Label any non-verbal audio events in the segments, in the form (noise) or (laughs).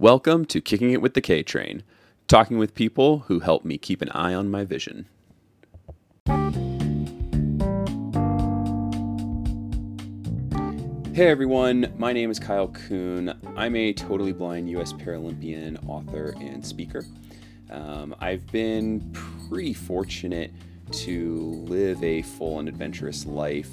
Welcome to Kicking It with the K Train, talking with people who help me keep an eye on my vision. Hey everyone, my name is Kyle Coon. I'm a totally blind US Paralympian author and speaker. Um, I've been pretty fortunate to live a full and adventurous life.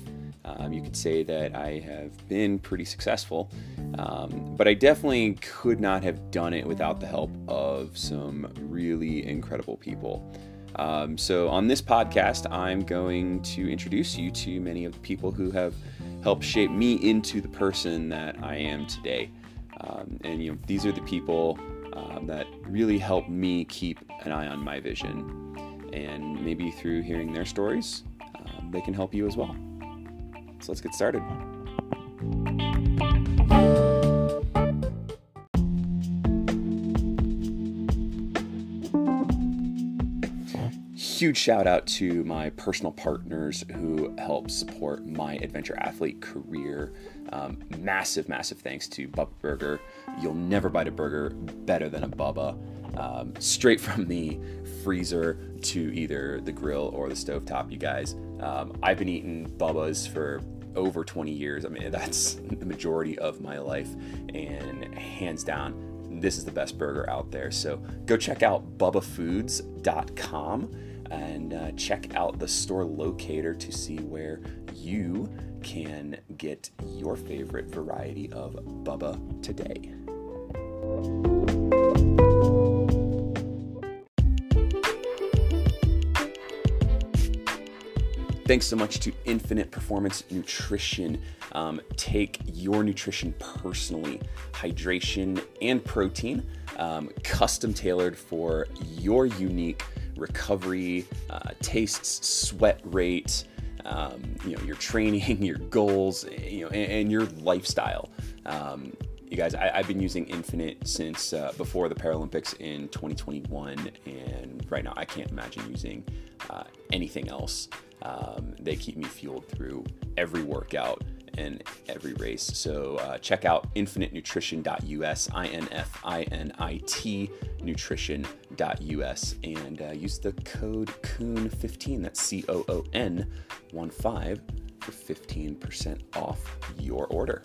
Um, you could say that I have been pretty successful, um, but I definitely could not have done it without the help of some really incredible people. Um, so, on this podcast, I'm going to introduce you to many of the people who have helped shape me into the person that I am today. Um, and you know, these are the people um, that really help me keep an eye on my vision. And maybe through hearing their stories, um, they can help you as well. So let's get started. Huge shout out to my personal partners who help support my adventure athlete career. Um, massive, massive thanks to Bubba Burger. You'll never bite a burger better than a Bubba. Um, straight from the freezer to either the grill or the stovetop, you guys. Um, I've been eating Bubba's for over 20 years. I mean, that's the majority of my life, and hands down, this is the best burger out there. So go check out bubbafoods.com and uh, check out the store locator to see where you can get your favorite variety of Bubba today. Thanks so much to Infinite Performance Nutrition. Um, take your nutrition personally, hydration and protein, um, custom tailored for your unique recovery, uh, tastes, sweat rate, um, you know, your training, (laughs) your goals, you know, and, and your lifestyle. Um, you guys, I, have been using Infinite since uh, before the Paralympics in 2021, and right now I can't imagine using uh, anything else. Um, they keep me fueled through every workout and every race. So uh, check out infinitenutrition.us, I N F I N I T nutrition.us, and uh, use the code COON15, that's C O O N 1 5, for 15% off your order.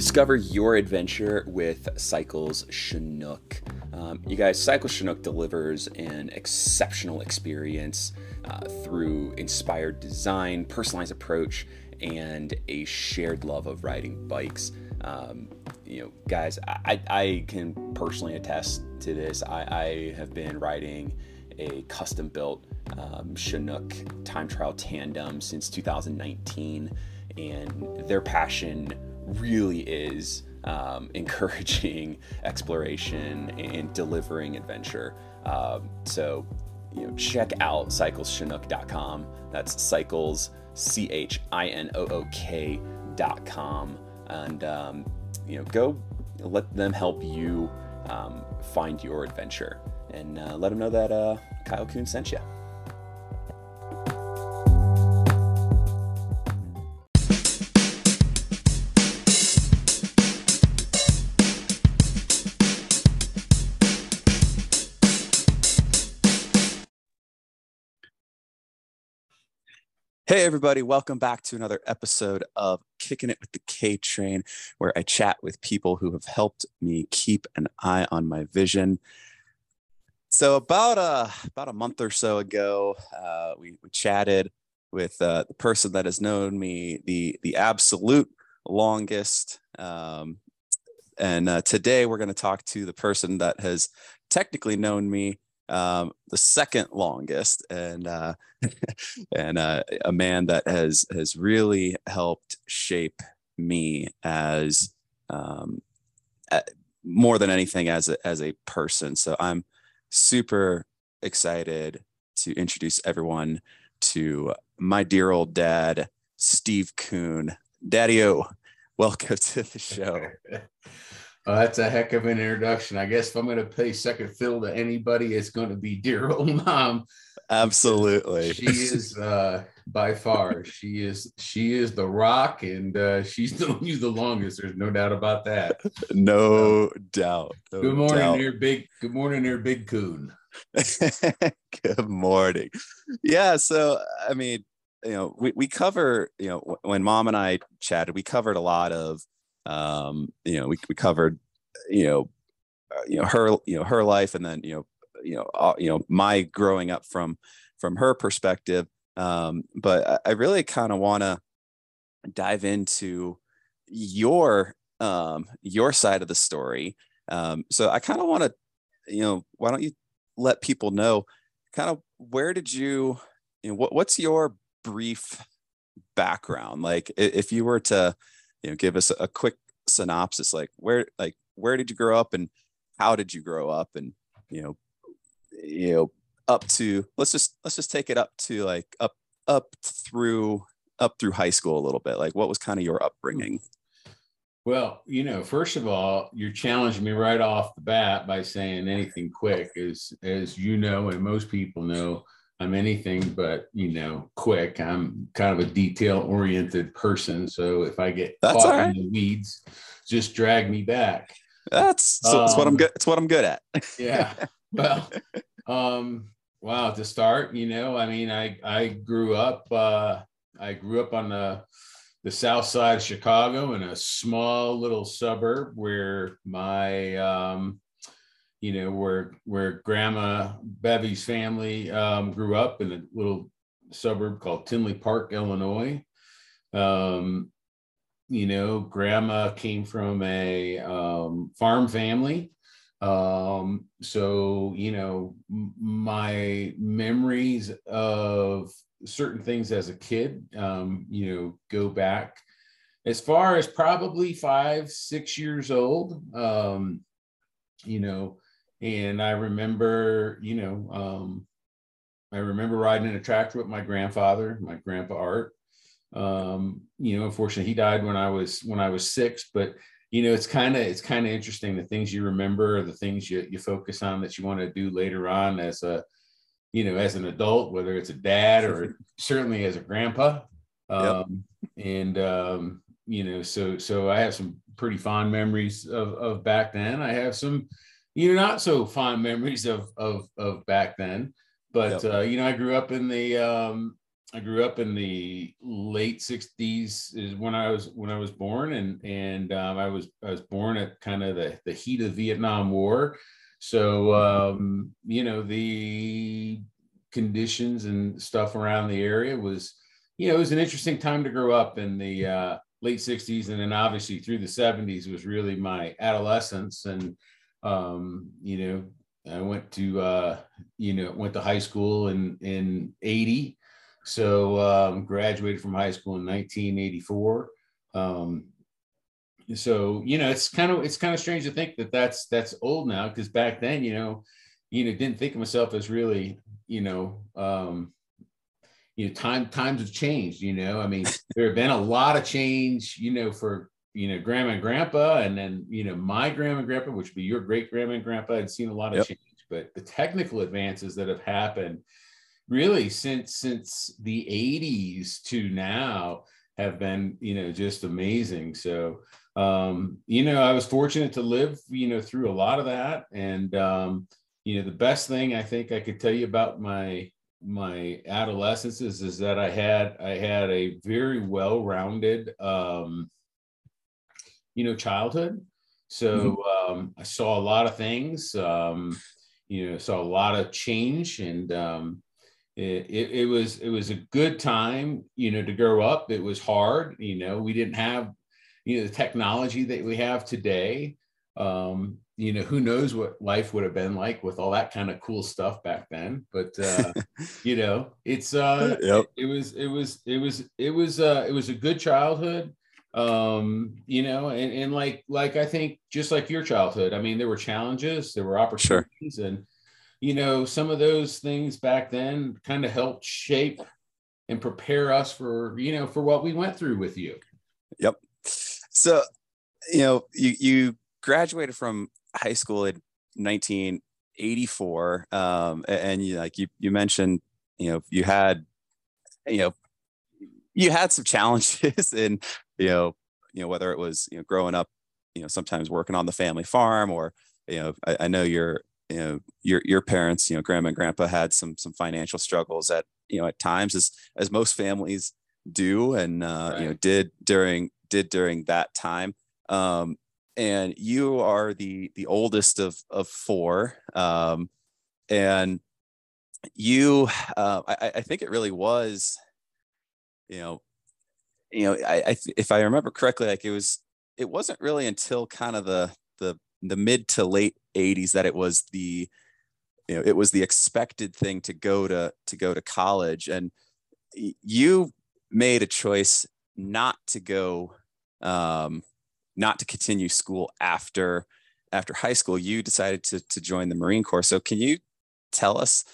Discover your adventure with Cycles Chinook. Um, you guys, Cycles Chinook delivers an exceptional experience uh, through inspired design, personalized approach, and a shared love of riding bikes. Um, you know, guys, I, I can personally attest to this. I, I have been riding a custom built um, Chinook time trial tandem since 2019, and their passion really is um, (laughs) encouraging exploration and delivering adventure. Um, so, you know, check out cycleschinook.com. That's cycles, C H I N O O K.com. And, um, you know, go let them help you um, find your adventure and uh, let them know that uh, Kyle Coon sent you. Hey, everybody, welcome back to another episode of Kicking It with the K Train, where I chat with people who have helped me keep an eye on my vision. So, about a, about a month or so ago, uh, we, we chatted with uh, the person that has known me the, the absolute longest. Um, and uh, today we're going to talk to the person that has technically known me um, the second longest, and uh, (laughs) and uh, a man that has has really helped shape me as um, more than anything as a, as a person. So I'm super excited to introduce everyone to my dear old dad, Steve Coon. Daddy O, (laughs) welcome to the show. (laughs) Oh, that's a heck of an introduction. I guess if I'm going to play second fiddle to anybody, it's going to be dear old (laughs) mom. Absolutely. She is uh, by far. She is she is the rock, and uh, she's known you (laughs) the longest. There's no doubt about that. No um, doubt. No good morning, doubt. there, big. Good morning, there, big coon. (laughs) good morning. Yeah. So I mean, you know, we we cover. You know, when mom and I chatted, we covered a lot of. Um, you know, we we covered. You know, uh, you know her. You know her life, and then you know you know uh, you know my growing up from from her perspective um, but i really kind of want to dive into your um, your side of the story um, so i kind of want to you know why don't you let people know kind of where did you you know what, what's your brief background like if you were to you know give us a quick synopsis like where like where did you grow up and how did you grow up? And you know you know up to let's just let's just take it up to like up up through up through high school a little bit. Like what was kind of your upbringing? Well you know first of all you're challenging me right off the bat by saying anything quick as as you know and most people know i'm anything but you know quick. I'm kind of a detail oriented person so if i get that's caught right. in the weeds just drag me back. That's, so, that's what i'm um, good it's what i'm good at. (laughs) yeah well um, wow, to start, you know, I mean, I I grew up uh, I grew up on the the south side of Chicago in a small little suburb where my um, you know where where grandma Bevy's family um, grew up in a little suburb called Tinley Park, Illinois. Um, you know, grandma came from a um, farm family um, so, you know, my memories of certain things as a kid, um, you know, go back as far as probably five, six years old. Um, you know, and I remember, you know, um, I remember riding in a tractor with my grandfather, my grandpa Art. Um, you know, unfortunately, he died when I was when I was six, but you know it's kind of it's kind of interesting the things you remember the things you, you focus on that you want to do later on as a you know as an adult whether it's a dad or (laughs) certainly as a grandpa um, yep. and um, you know so so i have some pretty fond memories of of back then i have some you know not so fond memories of of of back then but yep. uh, you know i grew up in the um, I grew up in the late '60s is when I was when I was born, and and um, I was I was born at kind of the the heat of the Vietnam War, so um, you know the conditions and stuff around the area was you know it was an interesting time to grow up in the uh, late '60s, and then obviously through the '70s was really my adolescence, and um, you know I went to uh, you know went to high school in in '80 so um, graduated from high school in 1984. Um, so you know, it's kind of it's kind of strange to think that that's that's old now because back then, you know, you know, didn't think of myself as really, you know, um, you know, time times have changed. You know, I mean, (laughs) there have been a lot of change. You know, for you know, grandma and grandpa, and then you know, my grandma and grandpa, which would be your great grandma and grandpa, had seen a lot of yep. change. But the technical advances that have happened really since since the 80s to now have been you know just amazing so um you know i was fortunate to live you know through a lot of that and um you know the best thing i think i could tell you about my my adolescence is, is that i had i had a very well-rounded um you know childhood so mm-hmm. um i saw a lot of things um you know saw a lot of change and um it, it, was it was a good time you know to grow up it was hard you know we didn't have you know the technology that we have today um you know who knows what life would have been like with all that kind of cool stuff back then but uh (laughs) you know it's uh yep. it, it was it was it was it was uh it was a good childhood um you know and, and like like i think just like your childhood i mean there were challenges there were opportunities sure. and you know, some of those things back then kind of helped shape and prepare us for, you know, for what we went through with you. Yep. So, you know, you, you, graduated from high school in 1984, um, and you like you you mentioned, you know, you had, you know, you had some challenges, (laughs) and you know, you know whether it was you know growing up, you know, sometimes working on the family farm, or you know, I, I know your you know your your parents, you know, grandma and grandpa had some some financial struggles at you know at times as as most families do, and uh, right. you know did during did during that time. Um, and you are the the oldest of of four, um, and you, uh, I, I think it really was, you know, you know, I, I if I remember correctly, like it was, it wasn't really until kind of the the the mid to late 80s that it was the you know it was the expected thing to go to to go to college. And you made a choice not to go um, not to continue school after after high school. You decided to to join the marine corps. So can you tell us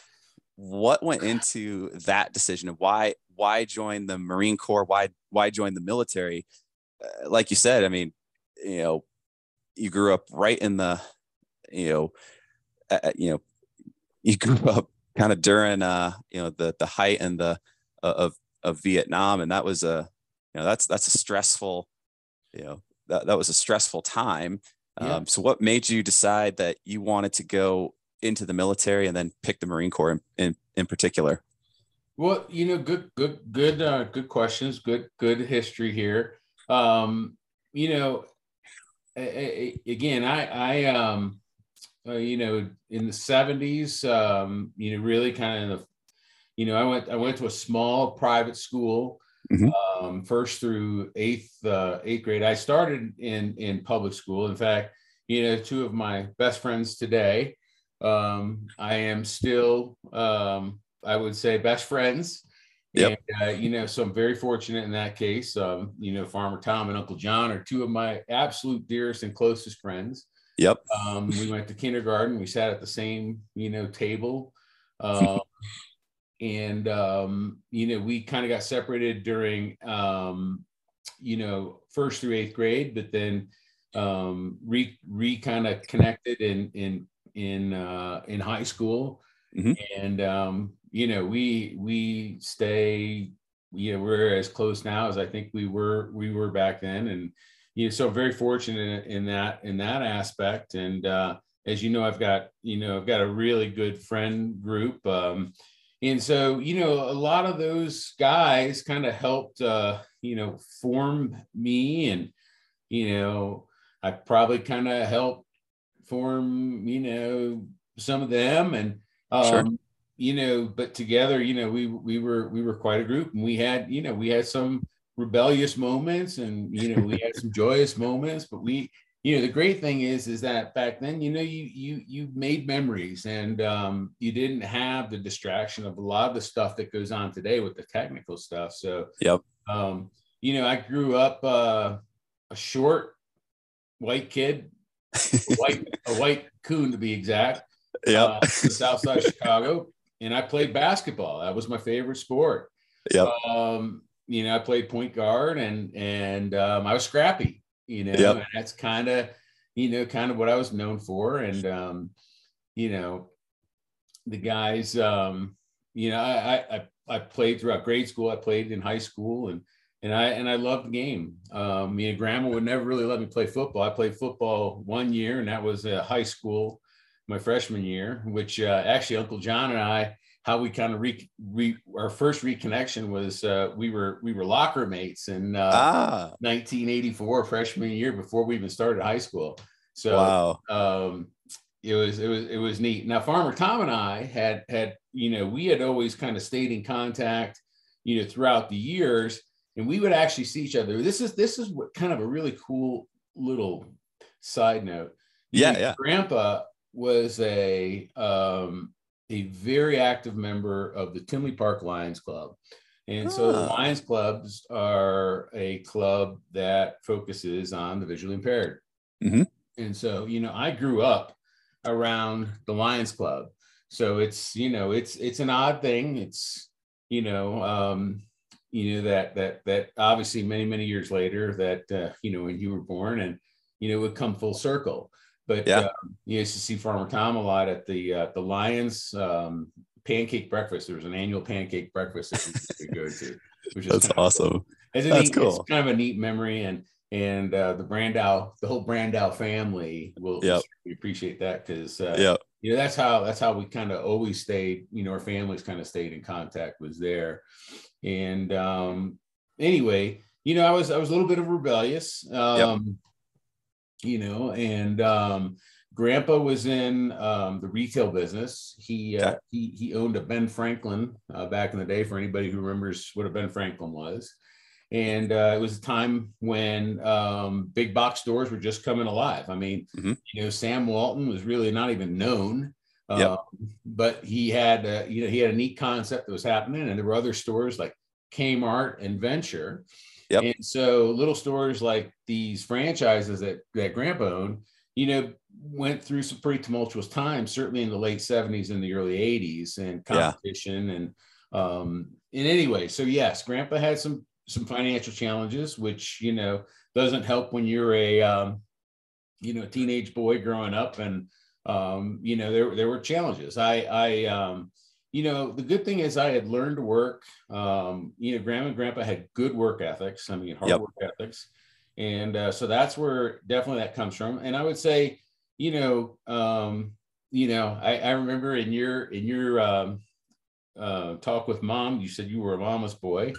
what went into that decision? Of why why join the marine corps? Why why join the military? Uh, like you said i mean you know you grew up right in the you know uh, you know you (laughs) grew up kind of during uh you know the the height and the uh, of of Vietnam and that was a you know that's that's a stressful you know that, that was a stressful time. Yeah. um, so what made you decide that you wanted to go into the military and then pick the marine corps in, in, in particular well you know good good good uh, good questions good good history here um, you know again i i um uh, you know in the 70s um you know really kind of you know i went i went to a small private school mm-hmm. um, first through eighth uh, eighth grade. I started in in public school. In fact, you know, two of my best friends today, um, I am still, um, I would say, best friends. Yep. And, uh, you know, so I'm very fortunate in that case. Um, you know, Farmer Tom and Uncle John are two of my absolute dearest and closest friends. Yep. Um, we went to kindergarten. We sat at the same, you know, table. (laughs) Um, and um, you know we kind of got separated during um, you know first through eighth grade but then um, re re kind of connected in in in uh, in high school. Mm-hmm. and um, you know we we stay you know we're as close now as i think we were we were back then. And you know so very fortunate in, in that in that aspect. And uh, as you know i've got you know i've got a really good friend group um, and so you know a lot of those guys kind of helped uh you know form me. And you know i probably kind of helped form you know some of them and um sure. you know but together you know we we were we were quite a group and we had you know we had some rebellious moments and you know we had some (laughs) joyous moments but we you know the great thing is is that back then you know you you you made memories and um, you didn't have the distraction of a lot of the stuff that goes on today with the technical stuff so yep um, you know i grew up uh, a short white kid white (laughs) a white coon to be exact yeah uh, south side of chicago and i played basketball that was my favorite sport yeah um, you know i played point guard and and um, i was scrappy you know, yep. and that's kind of, you know, kind of what I was known for. And, um, you know, the guys, um, you know, I, I, I played throughout grade school. I played in high school and, and I, and I loved the game. Um, me and grandma would never really let me play football. I played football one year and that was a high school, my freshman year, which uh, actually Uncle John and I, how we kind of re, re our first reconnection was uh, we were we were locker mates in uh, ah. 1984 freshman year before we even started high school. So wow. um, it was it was it was neat. Now Farmer Tom and I had had you know we had always kind of stayed in contact you know throughout the years, and we would actually see each other. This is this is what kind of a really cool little side note. Yeah, yeah. Grandpa was a um, a very active member of the Tinley Park Lions Club. And so the Lions Clubs are a club that focuses on the visually impaired. Mm-hmm. And so, you know, I grew up around the Lions Club. So it's, you know, it's it's an odd thing. It's, you know, um, you know, that that that obviously many, many years later that uh, you know, when you were born and you know, would come full circle. But Yeah. uh, you used to see Farmer Tom a lot at the uh, the Lions um, pancake breakfast. There was an annual pancake breakfast that we go to, which is That's of cool. awesome. It's, a That's neat, cool. it's kind of a neat memory, and and uh, the Brandow, the whole Brandow family will Yep. we appreciate that because uh, Yeah. you know that's how that's how we kind of always stayed. You know, our families kind of stayed in contact. Was there, and um, anyway, you know, I was I was a little bit of rebellious. Um, You know, and um, Grandpa was in um, the retail business. He uh, he he owned a Ben Franklin uh, back in the day. For anybody who remembers what a Ben Franklin was, and uh, it was a time when um, big box stores were just coming alive. I mean, Mhm. you know, Sam Walton was really not even known, Yep. uh, but he had uh, you know he had a neat concept that was happening, and there were other stores like Kmart and Venture. Yep. And so little stores like these franchises that that Grandpa owned, you know, went through some pretty tumultuous times, certainly in the late 70s and the early 80s, and Yeah. competition and um in any way. So yes, Grandpa had some some financial challenges, which you know doesn't help when you're a um, you know teenage boy growing up, and um, you know there there were challenges. I I um, you know the good thing is I had learned to work. Um, you know, Grandma and Grandpa had good work ethics. I mean, hard Yep. work ethics, and uh, so that's where definitely that comes from. And I would say, you know, um, you know, I, I remember in your in your um, uh, talk with mom, you said you were a mama's boy.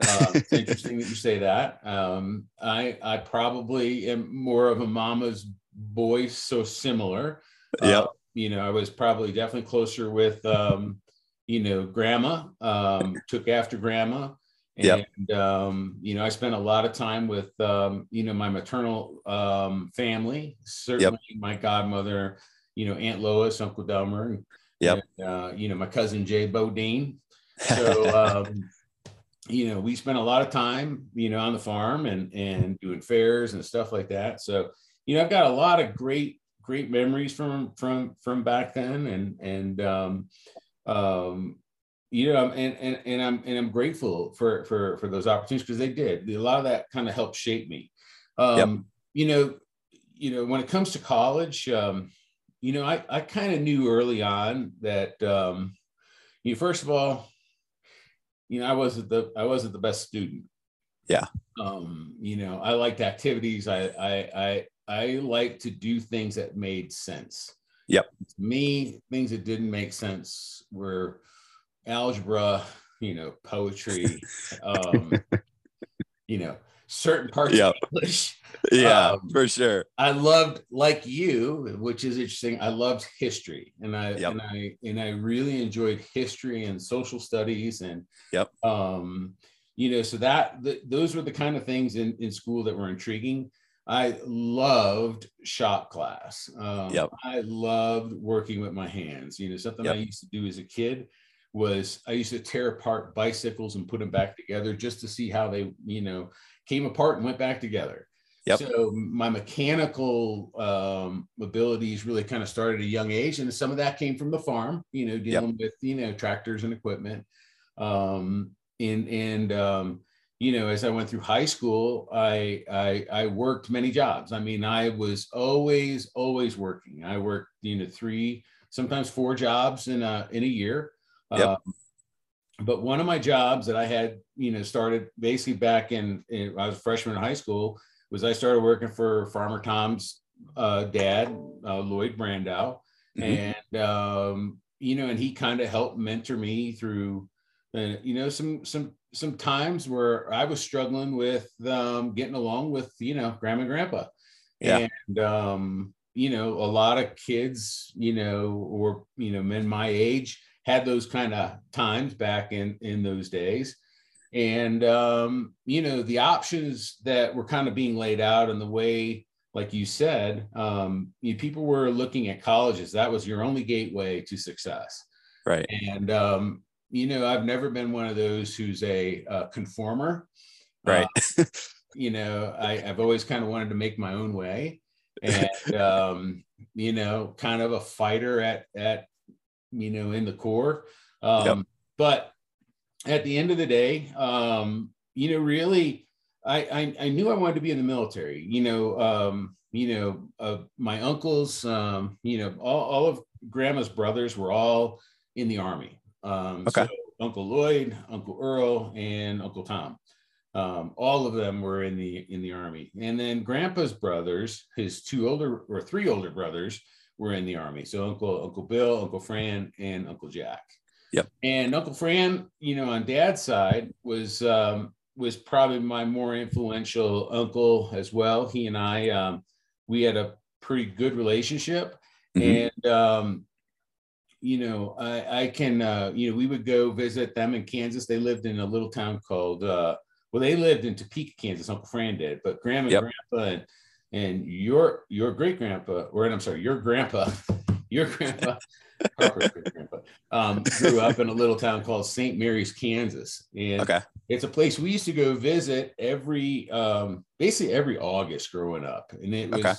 Uh, it's interesting that you say that. Um, I I probably am more of a mama's boy, so similar. Uh, Yep. you know, I was probably definitely closer with um, you know, grandma. Um, took after grandma. And Yep. um, you know, I spent a lot of time with um, you know, my maternal um family, certainly my godmother, you know, Aunt Lois, Uncle Delmer, and, Yep. and, uh, you know, my cousin Jay Bodine. (laughs) So um, you know, we spent a lot of time, you know, on the farm and and doing fairs and stuff like that. So, you know, I've got a lot of great, great memories from from from back then, and and um, um, you know, and and and I'm and I'm grateful for for for those opportunities because they did a lot of that kind of helped shape me. Um, You know, you know, when it comes to college, um, you know, I I kind of knew early on that um, you know, first of all, you know, I wasn't the I wasn't the best student. Yeah. Um, you know, I liked activities. I I I I like to do things that made sense. Yep. To me, things that didn't make sense were algebra, you know, poetry, (laughs) um, you know, certain parts Yep. of English. (laughs) yeah, Um, for sure. I loved, like you, which is interesting. I loved history, and I Yep. and I and I really enjoyed history and social studies, and Yep. um, you know, so that th- those were the kind of things in in school that were intriguing. I loved shop class. Um, Yep. I loved working with my hands. You know, something I used to do as a kid was I used to tear apart bicycles and put them back together just to see how they, you know, came apart and went back together. Yep. So my mechanical um, abilities really kind of started at a young age, and some of that came from the farm. You know, dealing with you know tractors and equipment. Um, and and um, you know, as I went through high school, I, I I worked many jobs. I mean, I was always always working. I worked you know three, sometimes four jobs in a in a year. Yep. Um, but one of my jobs that I had, you know, started basically back in, in I was a freshman in high school, was I started working for Farmer Tom's uh, dad, uh, Lloyd Brandow, Mhm. and um, you know, and he kind of helped mentor me through, uh, you know, some some some times where I was struggling with um, getting along with you know grandma and grandpa, Yeah. and um, you know, a lot of kids, you know, or you know, men my age had those kind of times back in in those days and um, you know the options that were kind of being laid out and the way like you said um, you, people were looking at colleges that was your only gateway to success Right. and um, you know i've never been one of those who's a, uh conformer Right. Uh, you know I, i've always kind of wanted to make my own way and (laughs) um, you know kind of a fighter at at you know in the core um, Yep. but at the end of the day um, you know really I, I, I knew I wanted to be in the military. You know, um, you know, uh, my uncles, um, you know, all, all of grandma's brothers were all in the army. Um, Okay. so Uncle Lloyd, Uncle Earl, and Uncle Tom. Um, all of them were in the in the army, and then Grandpa's brothers, his two older or three older brothers, were in the army. So Uncle Uncle Bill, Uncle Fran, and Uncle Jack. Yep. And Uncle Fran, you know, on Dad's side was um, was probably my more influential uncle as well. He and I, um, we had a pretty good relationship, Mhm. and um, you know, I, I can, uh, you know, we would go visit them in Kansas. They lived in a little town called, uh, well, they lived in Topeka, Kansas. Uncle Fran did, but Grandma, Yep. and Grandpa, and and your your great grandpa, or I'm sorry, your grandpa, (laughs) your grandpa, (laughs) Harper's great grandpa, um, grew up in a little town called St. Mary's, Kansas, and Okay. it's a place we used to go visit every um basically every august growing up and it was Okay.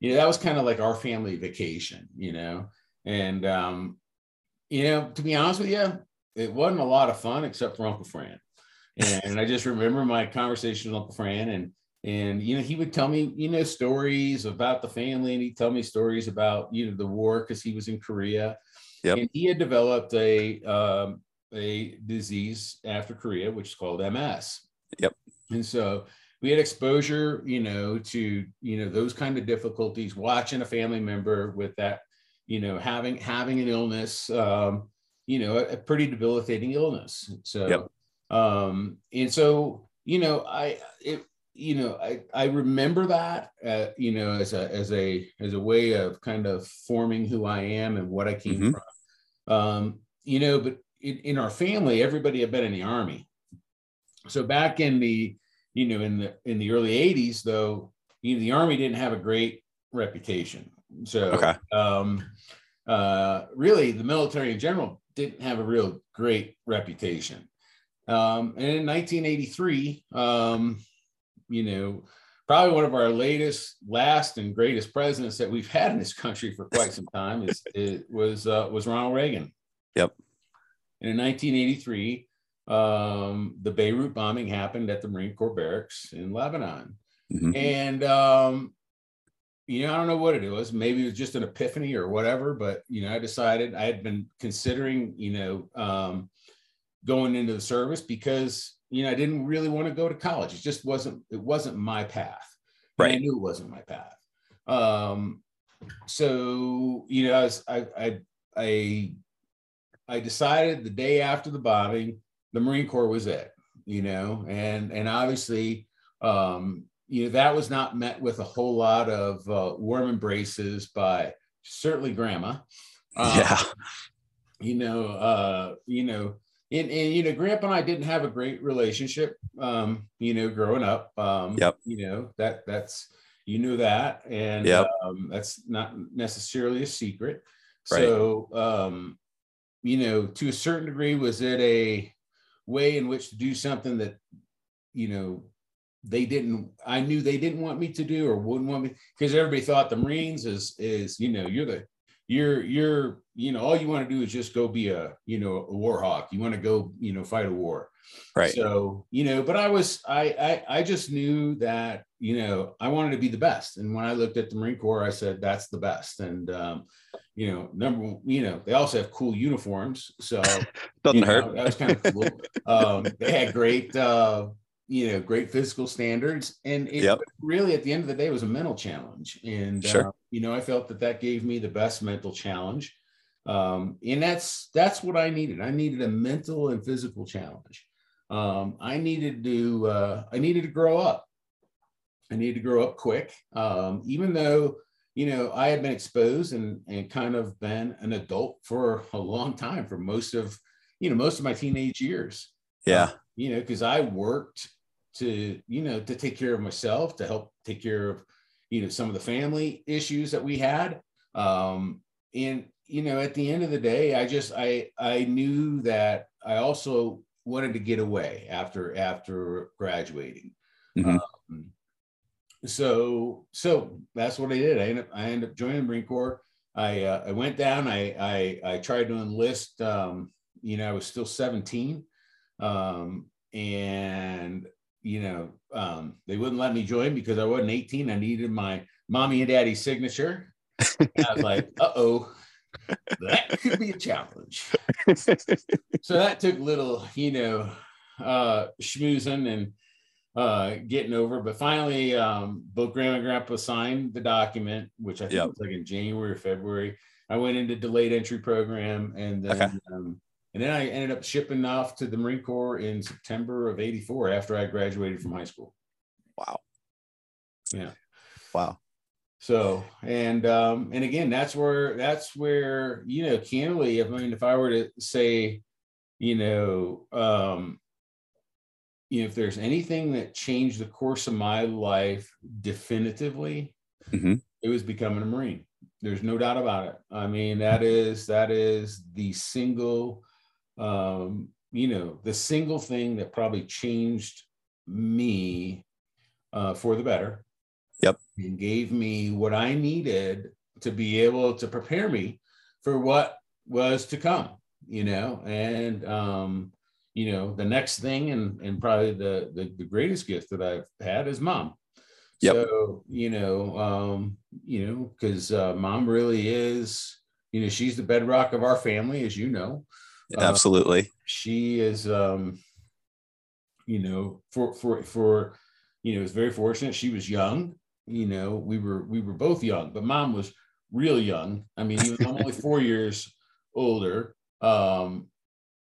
you know that was kind of like our family vacation you know and um you know to be honest with you it wasn't a lot of fun except for uncle fran and i just remember my conversation with uncle fran and and you know he would tell me you know stories about the family and he'd tell me stories about you know the war because he was in korea Yep. and he had developed a um, a disease after Korea, which is called MS. Yep. And so we had exposure, you know, to you know those kind of difficulties. Watching a family member with that, you know, having having an illness, um, you know, a, a pretty debilitating illness. So, Yep. um, and so you know, I it you know I I remember that uh, you know as a as a as a way of kind of forming who I am and what I came Mhm. from. Um, you know, but in, in our family, everybody had been in the army. So back in the, you know, in the in the early '80s, though, you know, the army didn't have a great reputation. So, Okay. um, uh, really, the military in general didn't have a real great reputation. Um, and in 1983, um, you know, probably one of our latest, last, and greatest presidents that we've had in this country for quite some time is (laughs) it was uh, was Ronald Reagan. Yep. And in 1983, um, the Beirut bombing happened at the Marine Corps barracks in Lebanon, Mhm. and um, you know, I don't know what it was. Maybe it was just an epiphany or whatever. But you know, I decided I had been considering, you know, um, going into the service because you know I didn't really want to go to college. It just wasn't. It wasn't my path. And I knew it wasn't my path. Um, so you know, I was I I I I decided the day after the bombing, the Marine Corps was it. You know, and and obviously, um, you know, that was not met with a whole lot of uh, warm embraces by certainly Grandma. Um, yeah. you know, uh, you know, and, and you know, Grandpa and I didn't have a great relationship, um, you know, growing up. Um, Yep. You know that that's you knew that, and Yep. um, that's not necessarily a secret. Right. So, um, you know, to a certain degree, was it a way in which to do something that, you know, they didn't i knew they didn't want me to do or wouldn't want me because everybody thought the marines is is you know you're the you're you're you know all you want to do is just go be a you know a war hawk you want to go you know fight a war Right. so you know but i was I, I i just knew that you know i wanted to be the best and when i looked at the marine corps i said that's the best and um you know number one you know they also have cool uniforms so (laughs) Doesn't you know, hurt. That was kind of cool. (laughs) um, they had great, uh, you know, great physical standards, and it Yep. really, at the end of the day, was a mental challenge. And Sure. uh, you know, I felt that that gave me the best mental challenge, um, and that's that's what I needed. I needed a mental and physical challenge. Um, I needed to uh, I needed to grow up. I needed to grow up quick, um, even though you know I had been exposed and and kind of been an adult for a long time for most of you know most of my teenage years Yeah. you know because i worked to you know to take care of myself to help take care of you know some of the family issues that we had. Um and you know at the end of the day i just i i knew that i also wanted to get away after after graduating. Mhm. um, so so that's what i did. I ended up i ended up joining the marine corps. I uh, i went down. I i i tried to enlist um you know i was still 17 um and you know um, they wouldn't let me join because I wasn't 18. I needed my mommy and daddy signature. And I was like, (laughs) uh oh, that could be a challenge. so that took little, you know, uh, schmoozing and uh, getting over. But finally, um, both grandma and grandpa signed the document, which I think Yep. was like in January or February. I went into delayed entry program and then Okay. um, and then I ended up shipping off to the Marine Corps in September of 84 after I graduated from high school. wow. Yeah. Wow. So and um and again that's where that's where you know candidly I mean if I were to say you know um you know if there's anything that changed the course of my life definitively Mhm. it was becoming a marine there's no doubt about it I mean that is that is the single um you know the single thing that probably changed me uh for the better Yep. and gave me what I needed to be able to prepare me for what was to come, you know, and um, you know, the next thing and and probably the the, the greatest gift that I've had is mom. Yep. So, you know, um, you know, because uh, mom really is, you know, she's the bedrock of our family, as you know. Uh, Absolutely. she is um you know for for for you know it's very fortunate she was young you know we were we were both young but mom was real young i mean i'm only (laughs) four years older um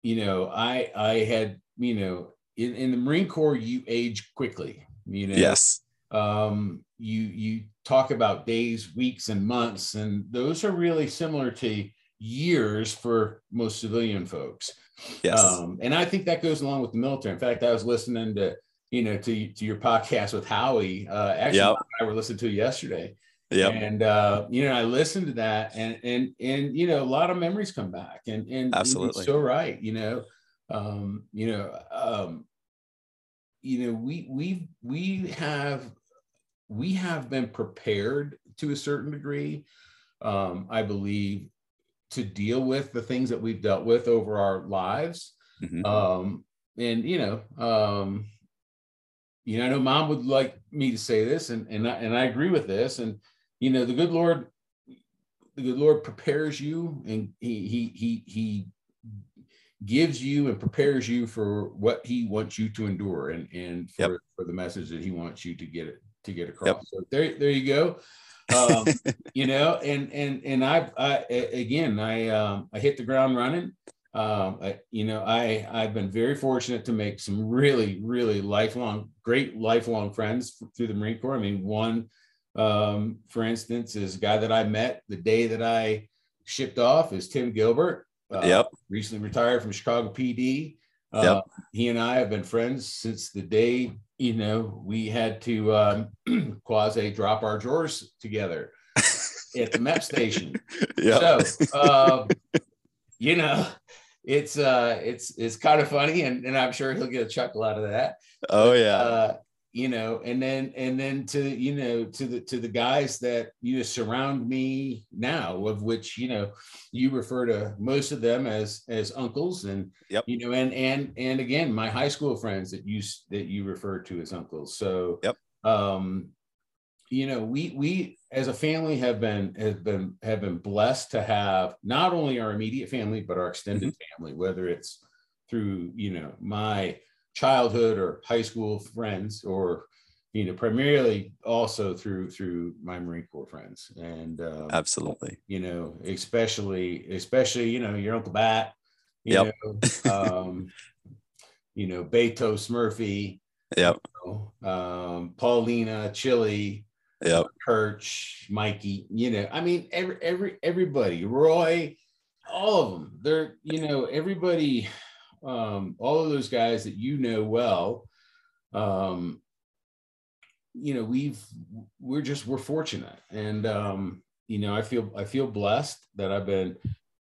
you know i i had you know in, in the marine corps you age quickly you know Yes. um, you you talk about days, weeks, and months, and those are really similar to years for most civilian folks. Yes. Um, and I think that goes along with the military. In fact, I was listening to you know to to your podcast with Howie. Uh, actually, Yep. I were listening to yesterday, Yeah. and uh, you know I listened to that, and and and you know a lot of memories come back, and and Absolutely. so right. You know, um, you know, um, you know, we we we have we have been prepared to a certain degree, um, I believe, to deal with the things that we've dealt with over our lives. Mhm. Um, and you know, um, you know, I know mom would like me to say this, and and I, and I agree with this. And you know, the good Lord, the good Lord prepares you, and he he he he gives you and prepares you for what he wants you to endure, and and for Yep. for the message that he wants you to get it to get across. So there there you go. Um, (laughs) you know and and and I, I again i um i hit the ground running. Um I, you know i i've been very fortunate to make some really really lifelong great lifelong friends through the marine corps. I mean one um for instance is a guy that i met the day that i shipped off is tim gilbert. Uh, Yep. recently retired from chicago pd uh, Yep. he and i have been friends since the day you know we had to um (clears throat) quasi drop our drawers together (laughs) at the MEP station. Yep. So, um, you know, it's uh, it's it's kind of funny, and, and I'm sure he'll get a chuckle out of that. oh yeah. Uh, you know, and then and then to you know to the to the guys that you know, surround me now, of which you know you refer to most of them as as uncles, and Yep. you know, and and and again, my high school friends that you that you refer to as uncles. So Yep. um, you know, we we as a family have been have been have been blessed to have not only our immediate family but our extended family, whether it's through you know my childhood or high school friends or you know primarily also through through my marine corps friends and um, Absolutely. you know especially especially you know your uncle bat you Yep. know um (laughs) you know beto smurphy Yep. you know, um paulina chili Yep. Kirch, Mikey, you know, I mean, every every everybody, Roy, all of them. They're, you know, everybody, um, all of those guys that you know well, um, you know, we've we're just we're fortunate. And um, you know, I feel I feel blessed that I've been,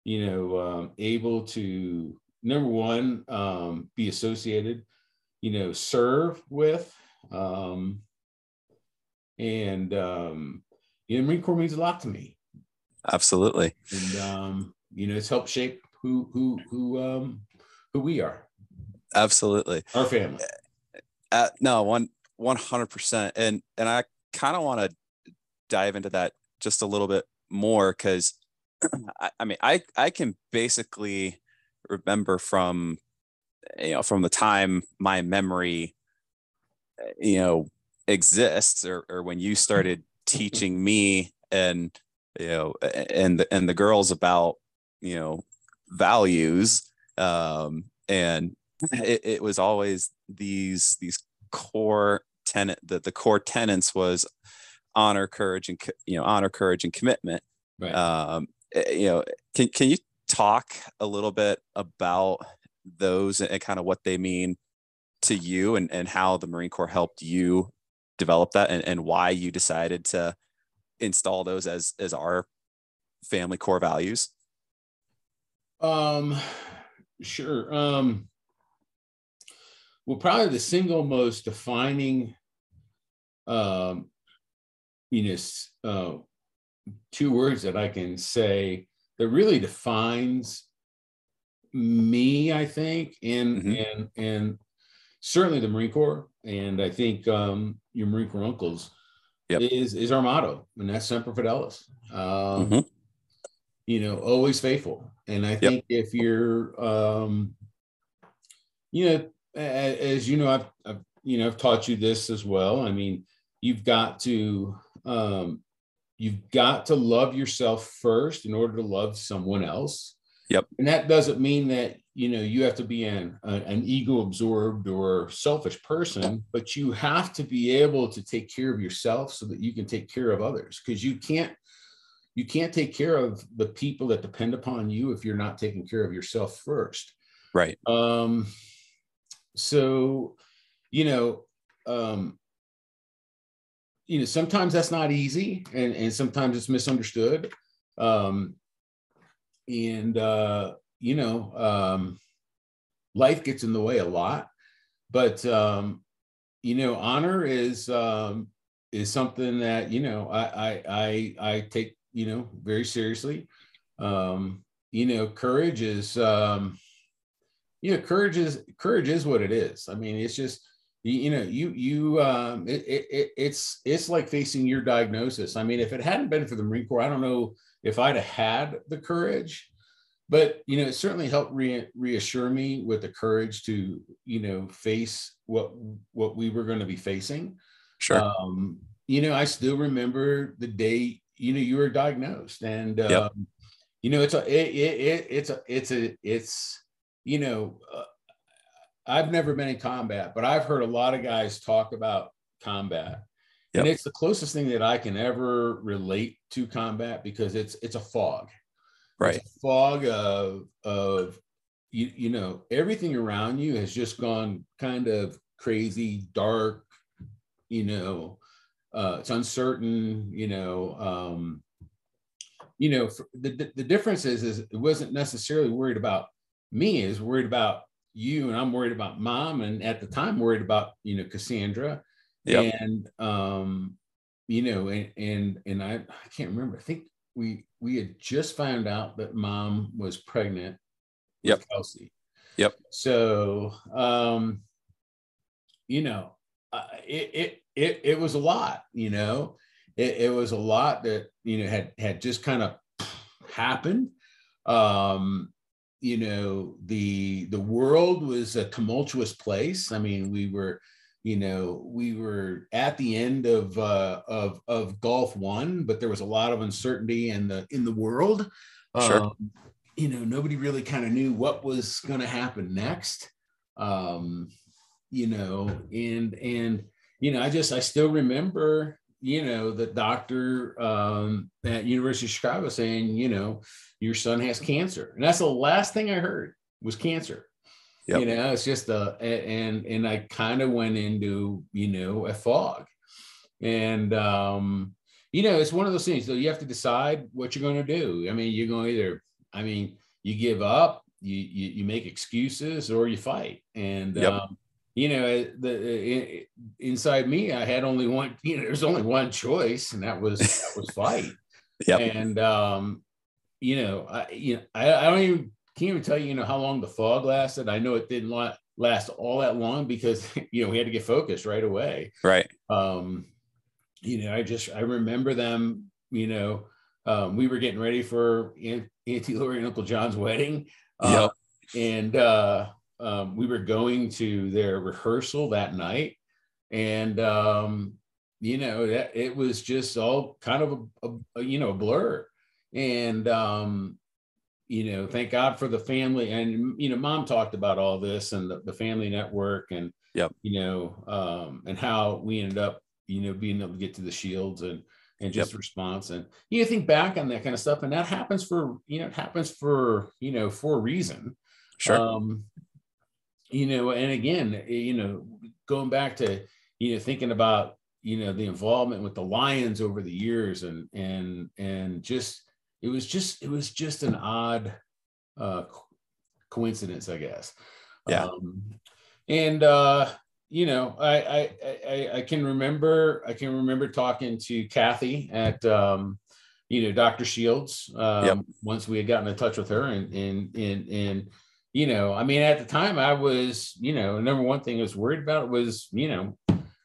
you know, um, able to number one, um, be associated, you know, serve with um and um, you know, Marine Corps means a lot to me, Absolutely. and um, you know, it's helped shape who who who um, who we are, Absolutely. our family. Uh, no, one 100% and and i kind of want to dive into that just a little bit more because (clears throat) I, I mean i i can basically remember from you know from the time my memory you know exists or, or when you started teaching me and you know and the, and the girls about you know values um and it, it was always these these core tenant the, the core tenants was honor courage and you know honor courage and commitment right. um eh, you know can, can you talk a little bit about those and kind of what they mean to you and, and how the marine corps helped you develop that and, and why you decided to install those as as our family core values um sure um well, probably the single most defining, um, you know, uh, two words that I can say that really defines me, I think, and mm-hmm. and and certainly the Marine Corps, and I think um, your Marine Corps uncles yep. is is our motto, and that's Semper Fidelis. Um, mm-hmm. You know, always faithful, and I think yep. if you're, um, you know, as you know, I've, I've, you know I've taught you this as well. I mean, you've got to um, you've got to love yourself first in order to love someone else. Yep. And that doesn't mean that you know you have to be an an ego absorbed or selfish person, but you have to be able to take care of yourself so that you can take care of others. Because you can't you can't take care of the people that depend upon you if you're not taking care of yourself first. Right. Um, so you know um you know sometimes that's not easy and and sometimes it's misunderstood um and uh you know um life gets in the way a lot but um you know honor is um is something that you know i i i, I take you know very seriously. Um you know courage is um you know courage is courage is what it is. I mean it's just you, you know you you um it, it it's it's like facing your diagnosis. I mean if it hadn't been for the marine corps i don't know if i'd have had the courage but you know it certainly helped re- reassure me with the courage to you know face what what we were going to be facing. Sure. Um you know i still remember the day you know you were diagnosed and um yep. you know it's a it, it, it's a it's a it's you know, uh, I've never been in combat, but I've heard a lot of guys talk about combat. Yep. And it's the closest thing that I can ever relate to combat because it's it's a fog. Right. It's a fog of of you, you know, everything around you has just gone kind of crazy, dark, you know, uh, it's uncertain, you know, um, you know, the, the difference is, is it wasn't necessarily worried about me is worried about you and I'm worried about mom and at the time worried about you know Cassandra. Yep. and um you know and and and I I can't remember I think we we had just found out that mom was pregnant yep. Kelsey. Yep. So um you know uh, it, it it it was a lot you know? It, it was a lot that you know had had just kind of happened. Um you know the the world was a tumultuous place. I mean we were you know we were at the end of uh of of gulf one but there was a lot of uncertainty in the in the world. Sure. Um, you know nobody really kind of knew what was going to happen next. Um you know and and you know i just i still remember you know the doctor um at university of chicago saying you know your son has cancer. And that's the last thing I heard was cancer. Yep. You know, it's just a and and I kind of went into, you know, a fog. And um, you know, it's one of those things. So you have to decide what you're going to do. I mean, you're going to either, I mean, you give up, you you, you make excuses, or you fight. And yep. um, you know, the inside me, I had only one. You know, there's only one choice, and that was that was fight. (laughs) Yeah. And um, you know, I you know, I, I don't even can't even tell you, you know, how long the fog lasted. I know it didn't last all that long because (laughs) you know we had to get focused right away. Right. Um, you know, I just I remember them. You know, um, we were getting ready for Aunt, Auntie Lori and Uncle John's wedding, uh, and uh, um, we were going to their rehearsal that night, and um, you know that it was just all kind of a, a, a you know a blur, and um, you know, thank God for the family. And, you know, mom talked about all this and the, the family network and, yep. you know, um, and how we ended up, you know, being able to get to the shields and, and just yep. response. And you think back on that kind of stuff. And that happens for, you know, it happens for, you know, for a reason. Sure. Um, you know, and again, you know, going back to, you know, thinking about, you know, the involvement with the Lions over the years and, and, and just, it was just it was just an odd uh, coincidence, I guess. Yeah. Um, and uh, you know, I, I, I I can remember I can remember talking to Kathy at um, you know Dr. Shields um, yep. once we had gotten in touch with her and and and and you know I mean at the time I was you know number one thing I was worried about was you know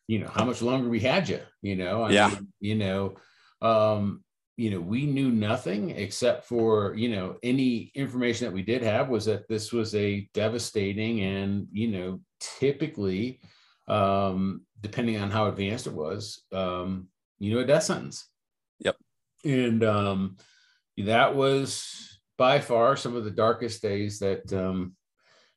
you know how much longer we had you you know I yeah mean, you know um you know, we knew nothing except for, you know, any information that we did have was that this was a devastating and, you know, typically, um, depending on how advanced it was, um, you know, a death sentence. Yep. And um, that was by far some of the darkest days that, um,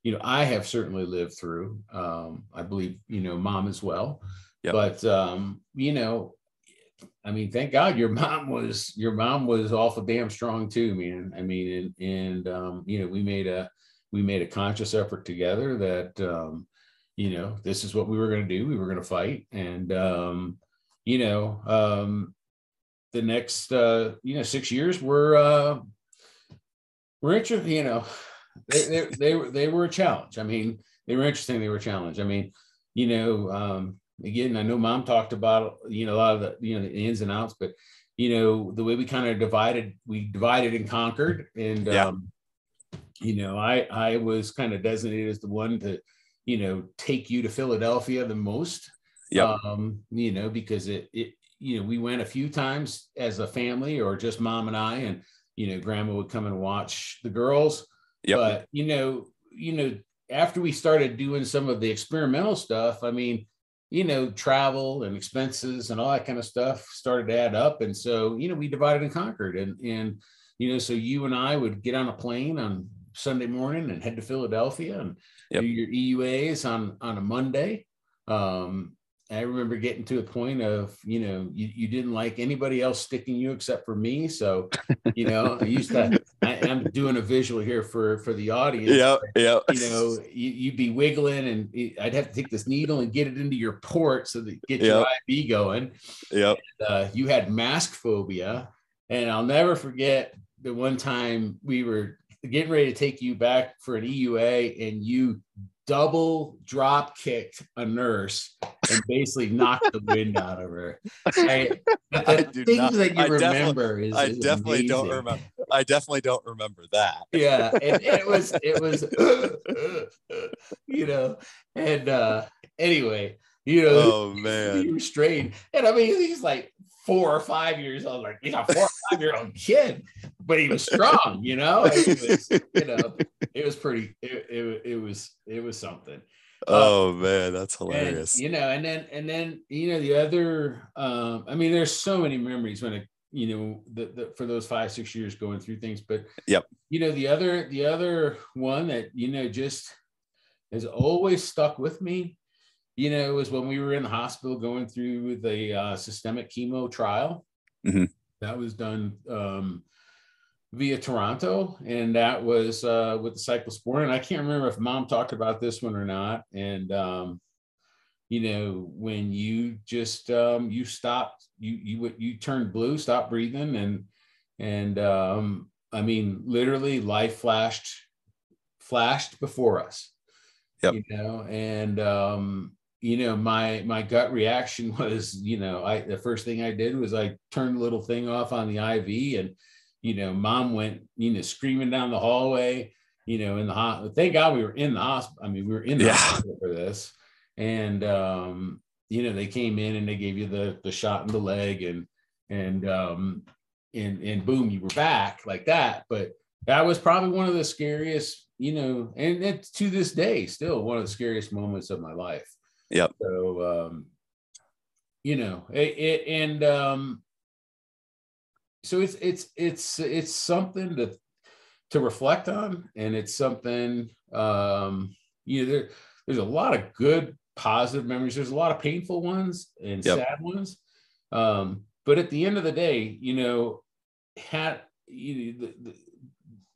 you know, I have certainly lived through. Um, I believe, you know, mom as well. Yep. But, um, you know, I mean, thank God your mom was your mom was awful damn strong too, man. I mean, and and um, you know, we made a we made a conscious effort together that um, you know, this is what we were gonna do. We were gonna fight. And um, you know, um the next uh, you know, six years were uh were interesting, you know, they, they (laughs) they were they were a challenge. I mean, they were interesting, they were a challenge. I mean, you know, um, again, I know mom talked about, you know, a lot of the, you know, the ins and outs, but, you know, the way we kind of divided, we divided and conquered. And, yeah. um, you know, I, I was kind of designated as the one to, you know, take you to Philadelphia the most, yeah. um, you know, because it, it, you know, we went a few times as a family or just mom and I, and, you know, grandma would come and watch the girls. Yep. But, you know, you know, after we started doing some of the experimental stuff, I mean, you know, travel and expenses and all that kind of stuff started to add up. And so, you know, we divided and conquered. And, and, you know, so you and I would get on a plane on Sunday morning and head to Philadelphia and yep. do your EUAs on, on a Monday. Um, I remember getting to a point of, you know, you, you didn't like anybody else sticking you except for me. So, you know, I used to, I, am doing a visual here for, for the audience. Yeah. Yeah. You know, you, would be wiggling and I'd have to take this needle and get it into your port so that get your IV going. Yep. And, uh, you had mask phobia. And I'll never forget the one time we were getting ready to take you back for an EUA and you double drop kicked a nurse and basically knocked the wind out of her. I, I things not, that you I remember is, I definitely amazing. don't remember. I definitely don't remember that. Yeah, and, it (laughs) was it was (laughs) you know, and uh anyway, you know, oh man, he was strained, and I mean he's like four or five years old, like he's a four or five year old kid, but he was strong, you know. It was, you know, it was pretty. It, it, it was it was something. Oh um, man, that's hilarious. And, you know, and then and then you know the other. Um, I mean, there's so many memories when it you know the, the for those five six years going through things, but yep. You know the other the other one that you know just has always stuck with me you know, it was when we were in the hospital going through the uh, systemic chemo trial. Mm-hmm. That was done um, via Toronto, and that was uh, with the cyclosporin. And I can't remember if mom talked about this one or not. And um, you know, when you just um, you stopped, you you you turned blue, stopped breathing, and and um, I mean, literally, life flashed flashed before us. Yep. You know, and um, you know my my gut reaction (laughs) was you know i the first thing i did was i turned the little thing off on the iv and you know mom went you know screaming down the hallway you know, in the hospital. Thank God we were in the hospital. I mean, we were in the yeah. hospital for this. And, um, you know, they came in and they gave you the, the shot in the leg and, and, um, and, and boom, you were back like that. But that was probably one of the scariest, you know, and it's to this day, still one of the scariest moments of my life. Yep. So, um, you know, it, it and, um, so it's, it's, it's, it's something to to reflect on, and it's something um, you know there, there's a lot of good positive memories. There's a lot of painful ones and yep. sad ones, um, but at the end of the day, you know, had you know, the, the,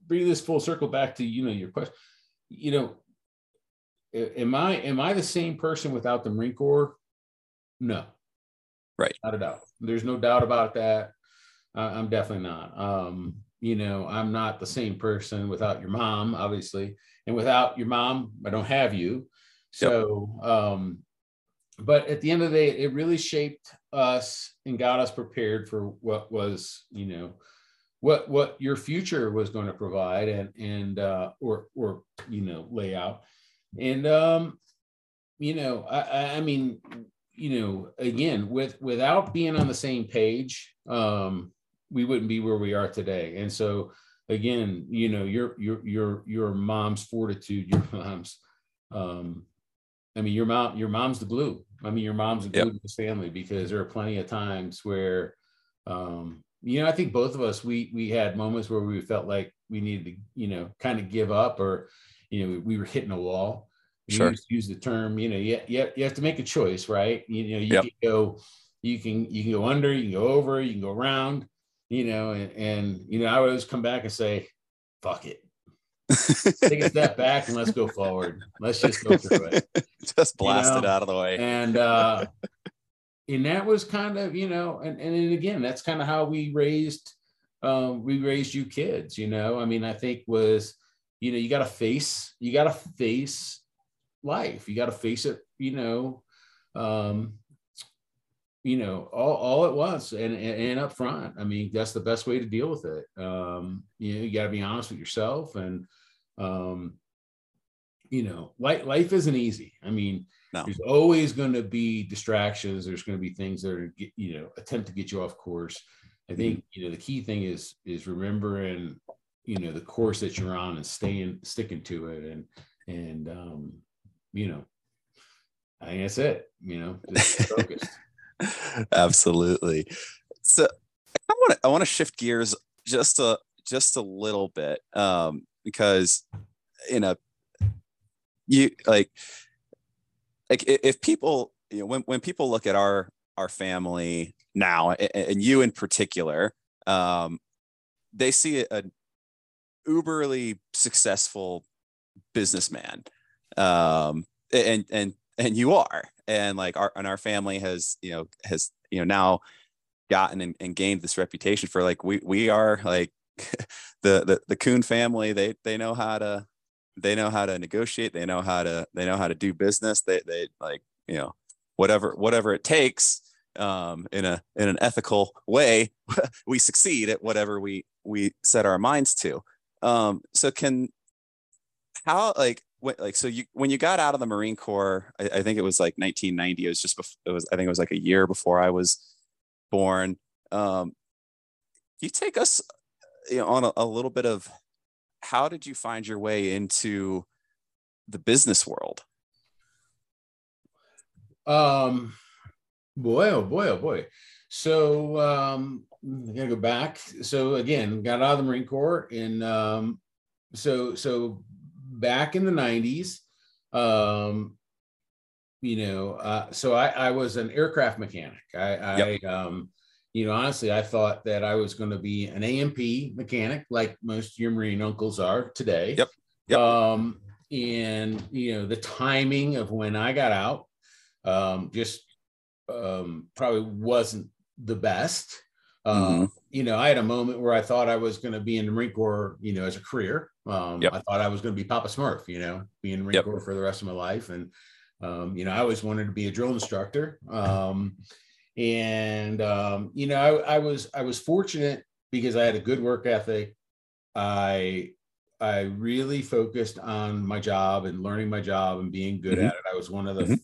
bring this full circle back to you know your question. You know, am I am I the same person without the Marine Corps? No, right, not a doubt. There's no doubt about that. I'm definitely not. Um, you know i'm not the same person without your mom obviously and without your mom i don't have you so yep. um but at the end of the day it really shaped us and got us prepared for what was you know what what your future was going to provide and and uh or or you know lay out and um you know i i mean you know again with without being on the same page um we wouldn't be where we are today. And so again, you know, your your your your mom's fortitude, your (laughs) mom's um I mean your mom your mom's the glue. I mean your mom's the glue yep. to this family because there are plenty of times where um you know, I think both of us we we had moments where we felt like we needed to, you know, kind of give up or you know, we were hitting a wall. Sure. Use, use the term, you know, you, you, you have to make a choice, right? You, know, you yep. can go, you can you can go under, you can go over, you can go around you know, and, and you know, I would always come back and say, fuck it. Take a step (laughs) back and let's go forward. Let's just go through it. (laughs) just blast you know? it out of the way. And uh and that was kind of, you know, and, and again, that's kind of how we raised um we raised you kids, you know. I mean, I think was, you know, you gotta face, you gotta face life. You gotta face it, you know. Um, you know all, all at once and, and, and up front i mean that's the best way to deal with it um you know you got to be honest with yourself and um you know life, life isn't easy i mean no. there's always going to be distractions there's going to be things that are you know attempt to get you off course i think mm-hmm. you know the key thing is is remembering you know the course that you're on and staying sticking to it and and um you know i think that's it you know (laughs) focused Absolutely. So I want to I want to shift gears just a just a little bit um, because you know you like like if people you know when when people look at our our family now and you in particular um, they see an uberly successful businessman um, and and and you are. And like our and our family has you know has you know now gotten and, and gained this reputation for like we we are like (laughs) the the the Coon family. They they know how to they know how to negotiate. They know how to they know how to do business. They they like you know whatever whatever it takes um, in a in an ethical way (laughs) we succeed at whatever we we set our minds to um, so can how like like so you when you got out of the Marine Corps, I, I think it was like 1990. It was just before, it was I think it was like a year before I was born. Um, you take us you know, on a, a little bit of how did you find your way into the business world? Um, boy, oh boy, oh boy. So um, I gotta go back. So again, got out of the Marine Corps, and um, so so back in the 90s um you know uh, so I, I was an aircraft mechanic i yep. i um you know honestly i thought that i was going to be an A&P mechanic like most of your marine uncles are today yep. yep. um and you know the timing of when i got out um just um probably wasn't the best mm-hmm. Um, you know, I had a moment where I thought I was going to be in the Marine Corps, you know, as a career. Um, yep. I thought I was going to be Papa Smurf, you know, be in the Marine yep. Corps for the rest of my life. And, um, you know, I always wanted to be a drill instructor. Um, and, um, you know, I, I was, I was fortunate because I had a good work ethic. I, I really focused on my job and learning my job and being good Mhm. at it. I was one of the, Mhm.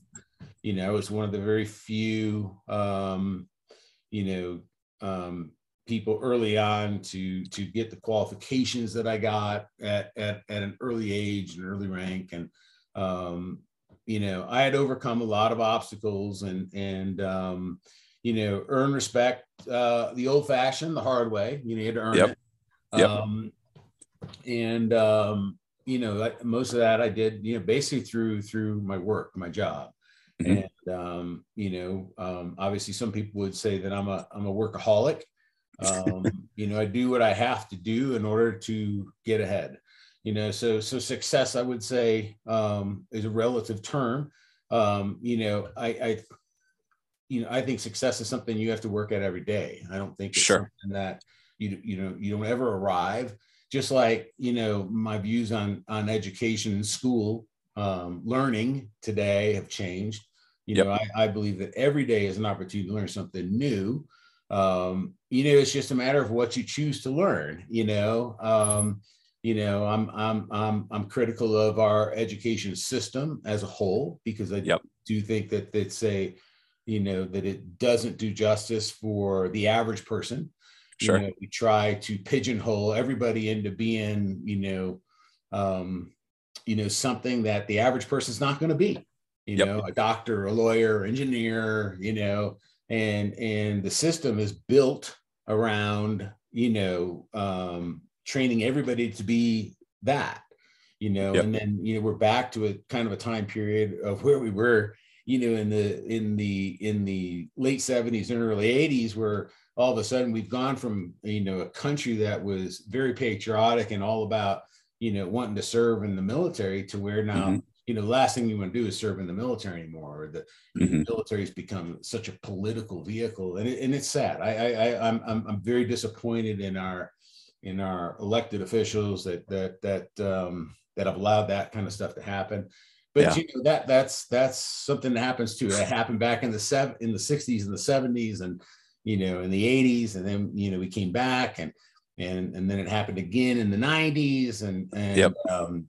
you know, I was one of the very few, um, you know, um, people early on to to get the qualifications that I got at at, at an early age and early rank. And um, you know, I had overcome a lot of obstacles and and um, you know, earn respect uh, the old fashioned, the hard way. You know, you had to earn Yep. it. Yep. Um, and um, you know, most of that I did, you know, basically through through my work, my job. Mhm. And um, you know, um, obviously, some people would say that I'm a I'm a workaholic. Um, (laughs) you know, I do what I have to do in order to get ahead. You know, so so success, I would say, um, is a relative term. Um, you know, I, I you know, I think success is something you have to work at every day. I don't think it's Sure. that you you know you don't ever arrive. Just like you know, my views on on education and school um, learning today have changed. You Yep. know, I, I believe that every day is an opportunity to learn something new. Um, you know, it's just a matter of what you choose to learn. You know, um, you know, I'm I'm I'm I'm critical of our education system as a whole because I Yep. do think that it's a you know that it doesn't do justice for the average person Sure. you know, we try to pigeonhole everybody into being you know um you know something that the average person's not going to be you Yep. know a doctor a lawyer engineer you know and and the system is built around you know um training everybody to be that you know Yep. and then you know we're back to a kind of a time period of where we were you know in the in the in the late 70s and early 80s where all of a sudden we've gone from you know a country that was very patriotic and all about you know wanting to serve in the military to where now Mhm. you know the last thing you want to do is serve in the military anymore or the, the Mhm. military's become such a political vehicle and, it, and it's sad I, I i I'm, I'm i'm very disappointed in our in our elected officials that that that um that have allowed that kind of stuff to happen but Yeah. you know that that's that's something that happens too that happened back in the seven in the 60s and the 70s and you know in the 80s and then you know we came back and and and then it happened again in the 90s and and Yep. um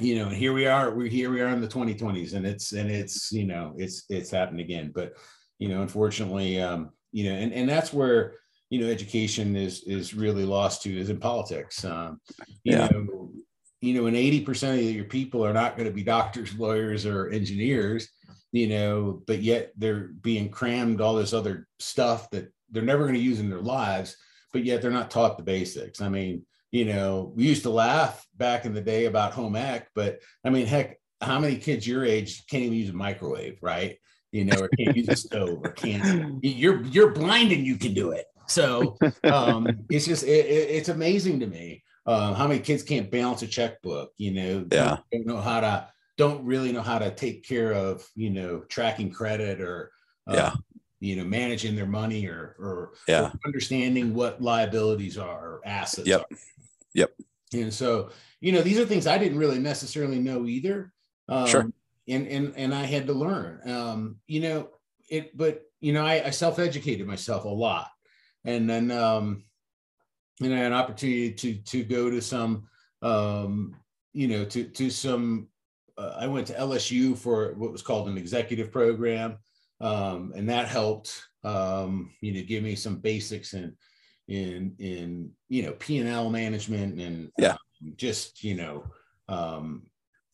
you know here we are we're here we are in the 2020s and it's and it's you know it's it's happened again but you know unfortunately um you know and and that's where you know education is is really lost to is in politics um you Yeah. know you know and 80% of your people are not going to be doctors lawyers or engineers you know but yet they're being crammed all this other stuff that they're never going to use in their lives but yet they're not taught the basics i mean you know we used to laugh back in the day about home ec but i mean heck how many kids your age can't even use a microwave right you know or can't use a stove or can't (laughs) you're you're blind and you can do it so um (laughs) it's just it, it- it's amazing to me um how many kids can't balance a checkbook you know Yeah. don't know how to don't really know how to take care of you know tracking credit or uh, Yeah. You know managing their money or or, Yeah. or understanding what liabilities are or assets Yep. are. Yep. and so you know these are things i didn't really necessarily know either um, Sure. and and and i had to learn um you know it but you know i, I self-educated myself a lot and then um and i had an opportunity to to go to some um you know to to some uh, i went to lsu for what was called an executive program um and that helped um you know give me some basics in in in you know p&l management and Yeah. um, just you know um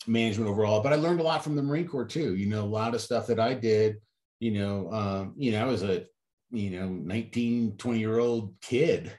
management overall but i learned a lot from the marine corps too you know a lot of stuff that i did you know um you know i was a you know 19 20 year old kid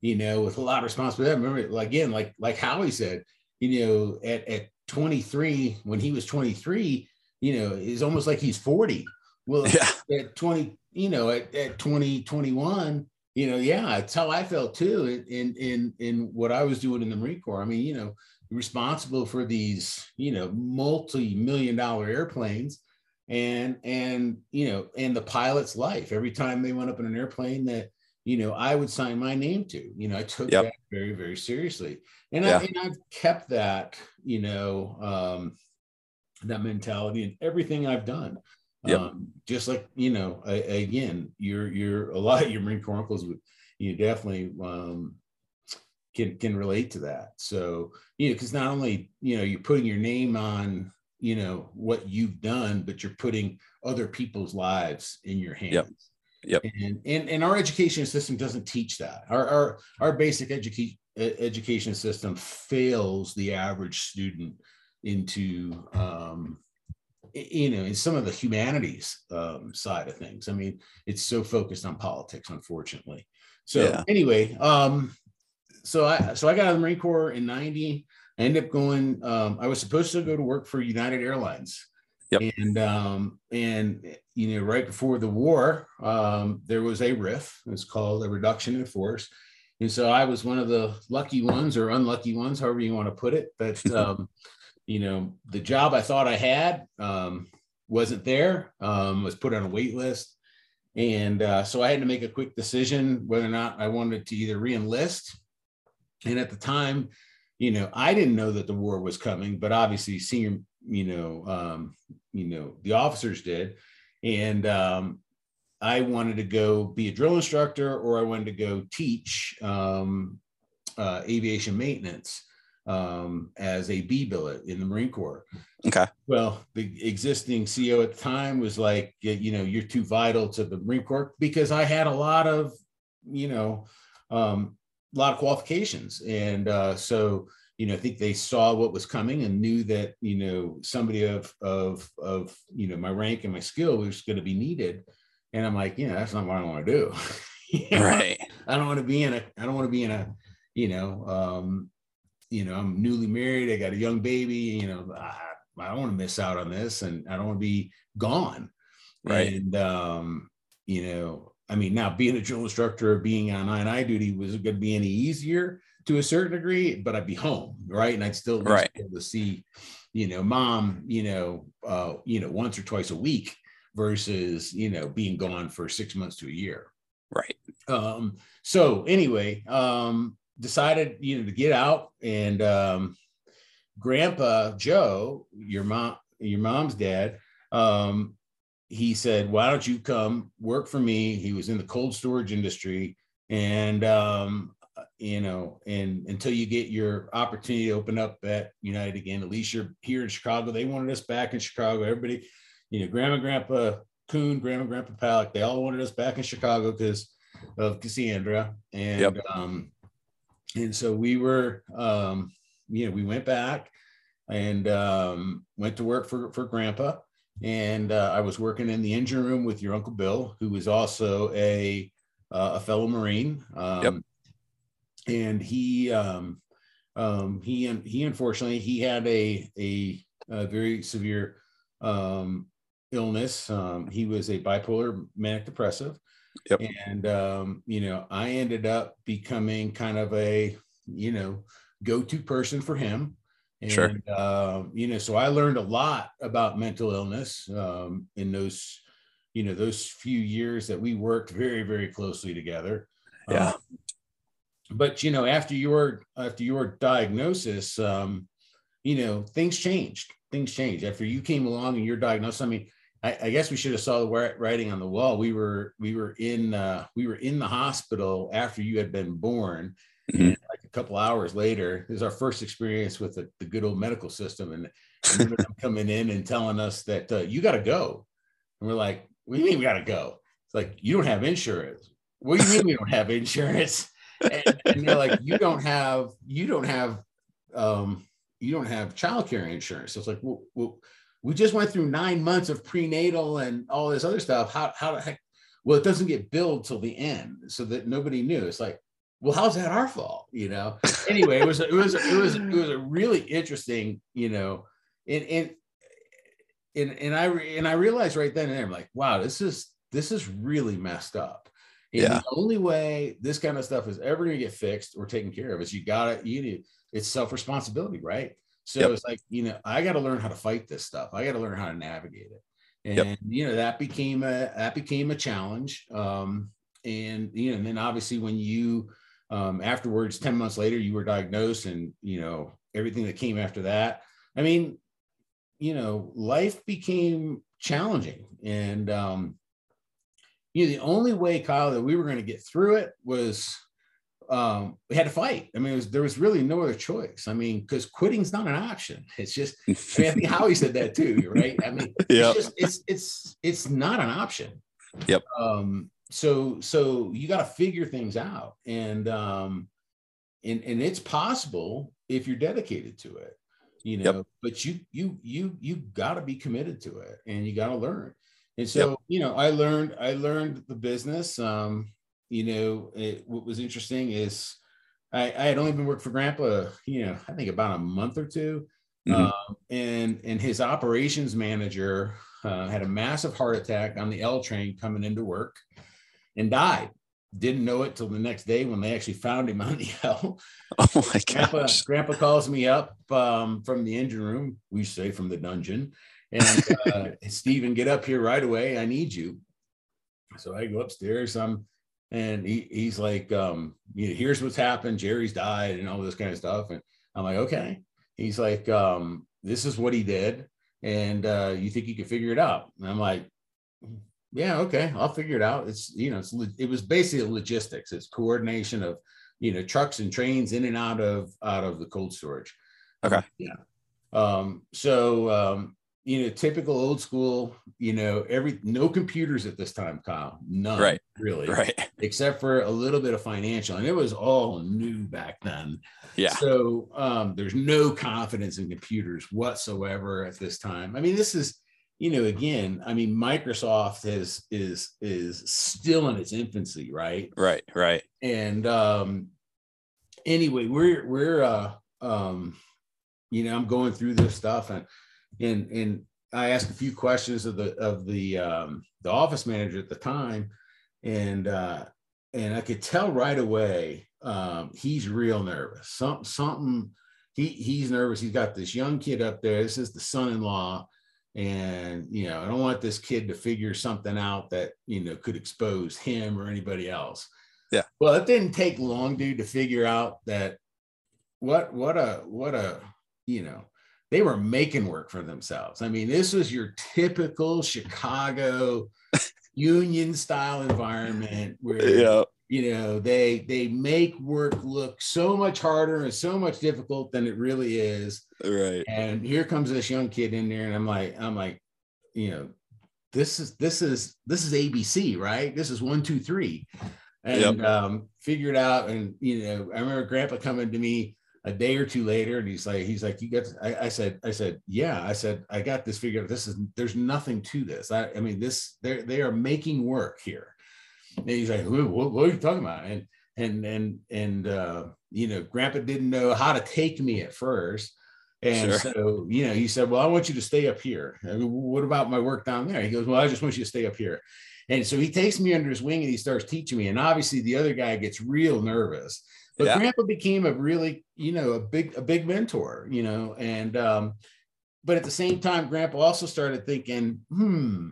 you know with a lot of responsibility I remember again like like howie said you know at, at 23 when he was 23 you know it's almost like he's 40 well Yeah. at 20 you know at, at 20 21 you know yeah it's how i felt too in in in what i was doing in the marine corps i mean you know responsible for these you know multi-million dollar airplanes and and you know and the pilot's life every time they went up in an airplane that you know i would sign my name to you know i took Yep. that very very seriously and, Yeah. I, and i've kept that you know um that mentality in everything i've done Yep. um just like you know a, again you're you're a lot of your marine corps uncles would you definitely um can can relate to that. So you know, because not only you know you're putting your name on you know what you've done, but you're putting other people's lives in your hands. Yep. Yep. And, and and our education system doesn't teach that. Our our our basic education education system fails the average student into um, you know in some of the humanities um, side of things. I mean, it's so focused on politics, unfortunately. So Yeah. anyway, um, so I so I got out of the Marine Corps in '90. I ended up going. Um, I was supposed to go to work for United Airlines. Yep. And um, and you know, right before the war, um, there was a RIF. It's called a reduction in force. And so I was one of the lucky ones or unlucky ones, however you want to put it. That (laughs) um, you know, the job I thought I had um, wasn't there. Um, was put on a wait list, and uh, so I had to make a quick decision whether or not I wanted to either reenlist. And at the time, you know, I didn't know that the war was coming, but obviously, senior, you know, um, you know, the officers did, and um, I wanted to go be a drill instructor, or I wanted to go teach um, uh, aviation maintenance um, as a B billet in the Marine Corps. Okay. Well, the existing CEO at the time was like, you know, you're too vital to the Marine Corps because I had a lot of, you know, um, a lot of qualifications. And uh, so, you know, I think they saw what was coming and knew that, you know, somebody of, of, of, you know, my rank and my skill was going to be needed. And I'm like, yeah, that's not what I want to do. (laughs) You know? Right. I don't want to be in a, I don't want to be in a, you know, um, you know, I'm newly married. I got a young baby, you know, I, I don't want to miss out on this and I don't want to be gone. Right. And, um, you know, I mean, now being a drill instructor, or being on I and I duty was going to be any easier to a certain degree, but I'd be home, right? And I'd still Right. be able to see, you know, mom, you know, uh, you know, once or twice a week versus, you know, being gone for six months to a year Right. um so anyway um decided you know to get out and um grandpa joe your mom your mom's dad um he said why don't you come work for me he was in the cold storage industry and um you know and until you get your opportunity to open up at united again at least you're here in chicago they wanted us back in chicago everybody you know grandma grandpa Coon, grandma grandpa Palick, they all wanted us back in chicago because of Cassandra. And Yep. um, and so we were um, you know, we went back and um went to work for for grandpa. And uh, I was working in the engine room with your uncle Bill, who was also a uh, a fellow Marine. Um Yep. and he um um he he unfortunately he had a a, a very severe um illness. Um, he was a bipolar manic depressive. Yep. And um, you know, I ended up becoming kind of a, you know, go-to person for him. And Sure. uh, you know, so I learned a lot about mental illness um, in those, you know, those few years that we worked very, very closely together. Yeah. Um, but you know, after your after your diagnosis, um, you know, things changed. Things changed after you came along and your diagnosis. I mean, I, I guess we should have saw the writing on the wall. We were we were in uh, we were in the hospital after you had been born. Mhm. And like a couple hours later, it was our first experience with the, the good old medical system, and, and them coming in and telling us that uh, you got to go, and we're like, "What do you mean we got to go?" It's like you don't have insurance. What do you mean we don't have insurance? And, and they're like, "You don't have you don't have um, you don't have childcare insurance." So it's like, well, well, we just went through nine months of prenatal and all this other stuff. How how the heck? Well, it doesn't get billed till the end, so that nobody knew. It's like, well, how's that our fault? You know. Anyway, it was it was it was it was a really interesting, you know, and and and and I re- and I realized right then and there, I'm like, wow, this is this is really messed up. And Yeah. the only way this kind of stuff is ever going to get fixed or taken care of is you got to you need it's self responsibility, right? So Yep. it's like you know I got to learn how to fight this stuff. I got to learn how to navigate it, and Yep. you know that became a that became a challenge. Um, and you know, and then obviously when you um, afterwards, ten months later, you were diagnosed, and you know everything that came after that. I mean, you know, life became challenging, and um, you know the only way, Kyle, that we were going to get through it was um, we had to fight. I mean, was, there was really no other choice. I mean, because quitting's not an option. It's just, I, mean, I think Howie said that too, right? I mean, Yep. it's just, it's, it's, it's not an option. Yep. Um, so, so you got to figure things out and, um, and, and it's possible if you're dedicated to it, you know, Yep. but you, you, you, you got to be committed to it and you got to learn. And so, you know, I learned, I learned the business. Um, you know, it, what was interesting is I, I had only been working for Grandpa, you know, I think about a month or 2 Mhm. Um, and and his operations manager uh, had a massive heart attack on the L train coming into work, and died. Didn't know it till the next day when they actually found him (laughs) on the L. Oh my Grandpa, gosh. Grandpa calls me up um, from the engine room. We say from the dungeon, and (laughs) uh, Stephen, get up here right away. I need you. So I go upstairs. Um, and he, he's like, um, you know, here's what's happened. Jerry's died, and all this kind of stuff. And I'm like, okay. He's like, um, this is what he did, and uh, you think you can figure it out? And I'm like, yeah, okay, I'll figure it out. It's you know, it's it was basically logistics. It's coordination of you know trucks and trains in and out of out of the cold storage. Okay. Yeah. Um, so um, you know, typical old school. You know, every no computers at this time, Kyle. None. Right. Really. Right. (laughs) Except for a little bit of financial, and it was all new back then. Yeah. So um, there's no confidence in computers whatsoever at this time. I mean, this is, you know, again, I mean, Microsoft is is is still in its infancy, right? Right. Right. And um, anyway, we're we're uh, um, you know, I'm going through this stuff, and and and I asked a few questions of the of the um, the office manager at the time, and uh, and I could tell right away um, he's real nervous. Some something he he's nervous. He's got this young kid up there. This is the son-in-law, and you know I don't want this kid to figure something out that you know could expose him or anybody else. Yeah. Well, it didn't take long, dude, to figure out that what what a what a you know they were making work for themselves. I mean, this was your typical Chicago (laughs) union style environment where Yeah. you know they they make work look so much harder and so much difficult than it really is Right. and here comes this young kid in there and i'm like i'm like you know this is this is this is abc right this is one two three and um figured it out and you know i remember grandpa coming to me a day or two later and he's like he's like you got I, I said i said yeah i said i got this figured out this is there's nothing to this i, I mean this they they are making work here and he's like what, what, are you talking about and and and and uh you know grandpa didn't know how to take me at first and Sure. so, you know, he said, Well, I want you to stay up here. I mean, what about my work down there? He goes, Well, I just want you to stay up here. And so he takes me under his wing and he starts teaching me. And obviously the other guy gets real nervous. But Yeah. grandpa became a really, you know, a big, a big mentor, you know, and um, but at the same time, grandpa also started thinking, hmm,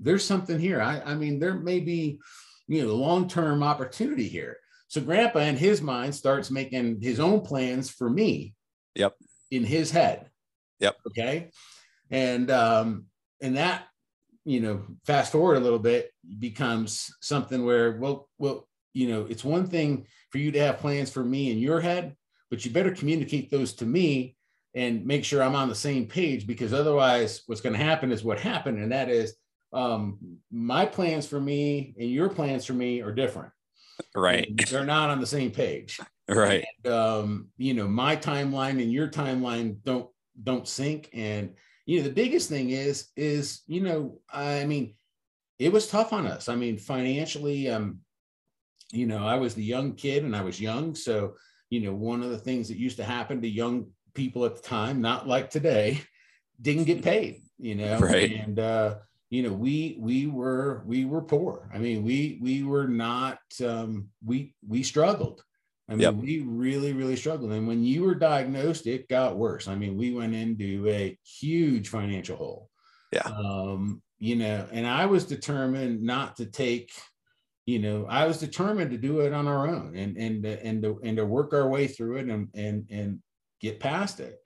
there's something here. I, I mean, there may be, you know, long-term opportunity here. So grandpa in his mind starts making his own plans for me. Yep. In his head. Yep. Okay. And um, and that, you know, fast forward a little bit becomes something where, well, well, you know, it's one thing for you to have plans for me in your head, but you better communicate those to me and make sure I'm on the same page because otherwise what's going to happen is what happened. And that is um, my plans for me and your plans for me are different. Right. And They're not on the same page. (laughs) Right. Um, you know, my timeline and your timeline don't don't sync. And you know, the biggest thing is is you know, I mean, it was tough on us. I mean, financially, um, you know, I was the young kid and I was young, so you know, one of the things that used to happen to young people at the time, not like today, didn't get paid. You know, Right. and uh, you know, we we were we were poor. I mean, we we were not. Um, we we struggled. I mean, Yep. we really, really struggled. And when you were diagnosed, it got worse. I mean, we went into a huge financial hole. Yeah. Um, you know, and I was determined not to take, you know, I was determined to do it on our own and and and to, and to work our way through it and and and get past it.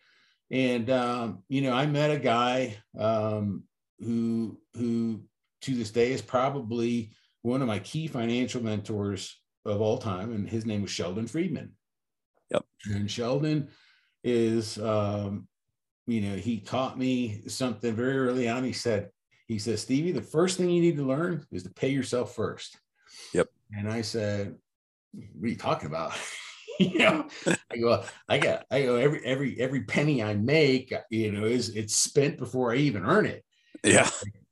And um, you know, I met a guy um, who who to this day is probably one of my key financial mentors of all time, and his name was Sheldon Friedman. Yep. And Sheldon is, um, you know, he taught me something very early on. He said, he says, Stevie, the first thing you need to learn is to pay yourself first. Yep. And I said, what are you talking about? (laughs) you know, I go, I got, I go, every, every, every penny I make, you know, is it's spent before I even earn it. Yeah.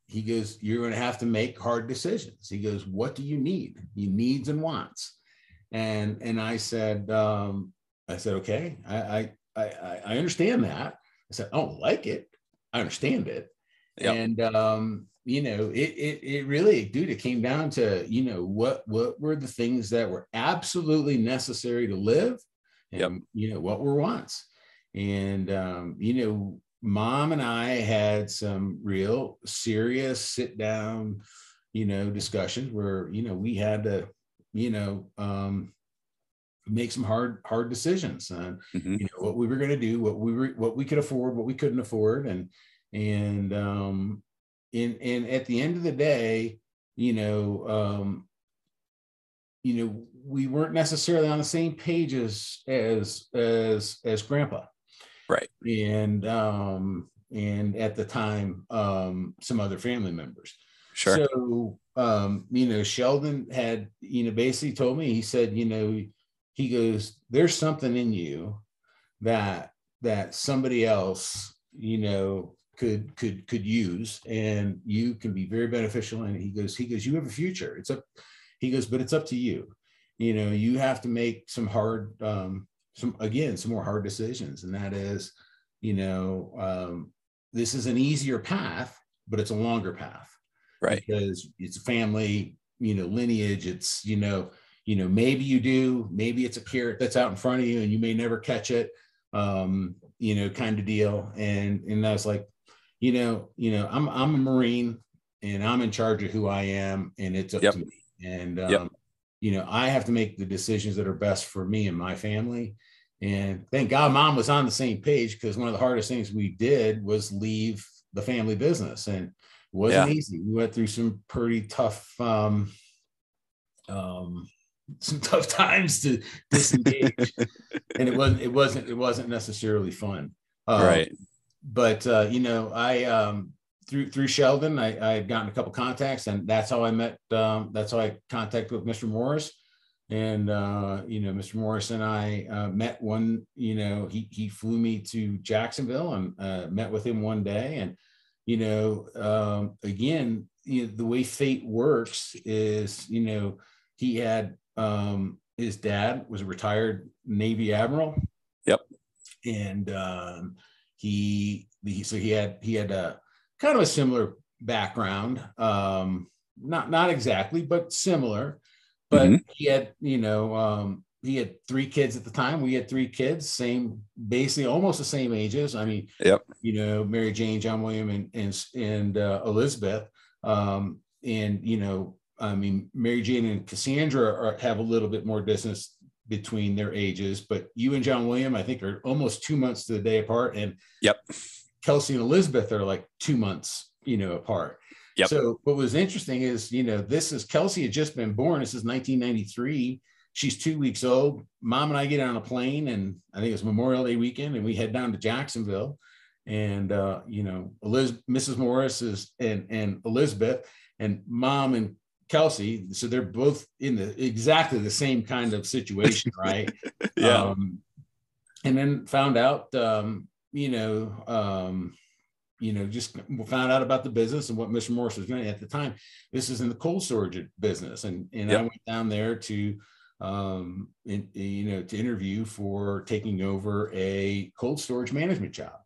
He goes, you're going to have to make hard decisions. He goes, what do you need? You needs and wants. And, and I said, um, I said, okay, I, I, I, I understand that. I said, I don't like it. I understand it. Yep. And, um, you know, it, it, it really, dude, it came down to, you know, what, what were the things that were absolutely necessary to live and, Yep. you know, what were wants. And, um, you know, mom and I had some real serious sit down, you know, discussions where, you know, we had to, you know, um, make some hard, hard decisions on, Mhm. you know, what we were going to do, what we were, what we could afford, what we couldn't afford. And, and, um, and, and at the end of the day, you know, um, you know, we weren't necessarily on the same page as, as, as, as grandpa Right. and um and at the time um some other family members Sure. so um you know sheldon had you know basically told me he said you know he goes there's something in you that that somebody else you know could could could use and you can be very beneficial and he goes he goes you have a future. It's up he goes but it's up to you. You know you have to make some hard um some again some more hard decisions and that is you know um this is an easier path but it's a longer path. Right. because it's a family you know lineage it's you know you know maybe you do maybe it's a carrot that's out in front of you and you may never catch it um you know kind of deal. And and i was like you know you know i'm i'm a marine and i'm in charge of who i am and it's up Yep. to me and um Yep. you know i have to make the decisions that are best for me and my family and thank god mom was on the same page because one of the hardest things we did was leave the family business and it wasn't easy we went through some pretty tough um um some tough (laughs) times to disengage (laughs) and it wasn't it wasn't it wasn't necessarily fun Um, right. But uh, you know, I um, through through Sheldon, I, I had gotten a couple contacts, and that's how I met. Um, that's how I contacted with Mr. Morris, and uh, you know, Mr. Morris and I uh, met one. You know, he he flew me to Jacksonville and uh, met with him one day, and you know, um, again, you know, the way fate works is, you know, he had um, his dad was a retired Navy admiral. Yep. And um, he, he so he had he had a kind of a similar background um not not exactly but similar but Mhm. he had you know um he had three kids at the time we had three kids same basically almost the same ages i mean Yep. you know mary jane john william and and, and uh, elizabeth um and you know i mean mary jane and cassandra are, have a little bit more distance between their ages but you and john william i think are almost two months to the day apart and Yep. Kelsey and Elizabeth are like two months, you know, apart. Yep. So what was interesting is, you know, this is Kelsey had just been born. This is 1993. She's two weeks old. Mom and I get on a plane, and I think it's Memorial Day weekend, and we head down to Jacksonville. And uh, you know, Eliz- Mrs. Morris is and and Elizabeth and Mom and Kelsey. So they're both in the exactly the same kind of situation, (laughs) right? Yeah. Um, and then found out, um, you know, um, you know, just found out about the business and what Mr. Morris was doing at the time. This is in the cold storage business, and and I went down there to, um, in, you know, to interview for taking over a cold storage management job,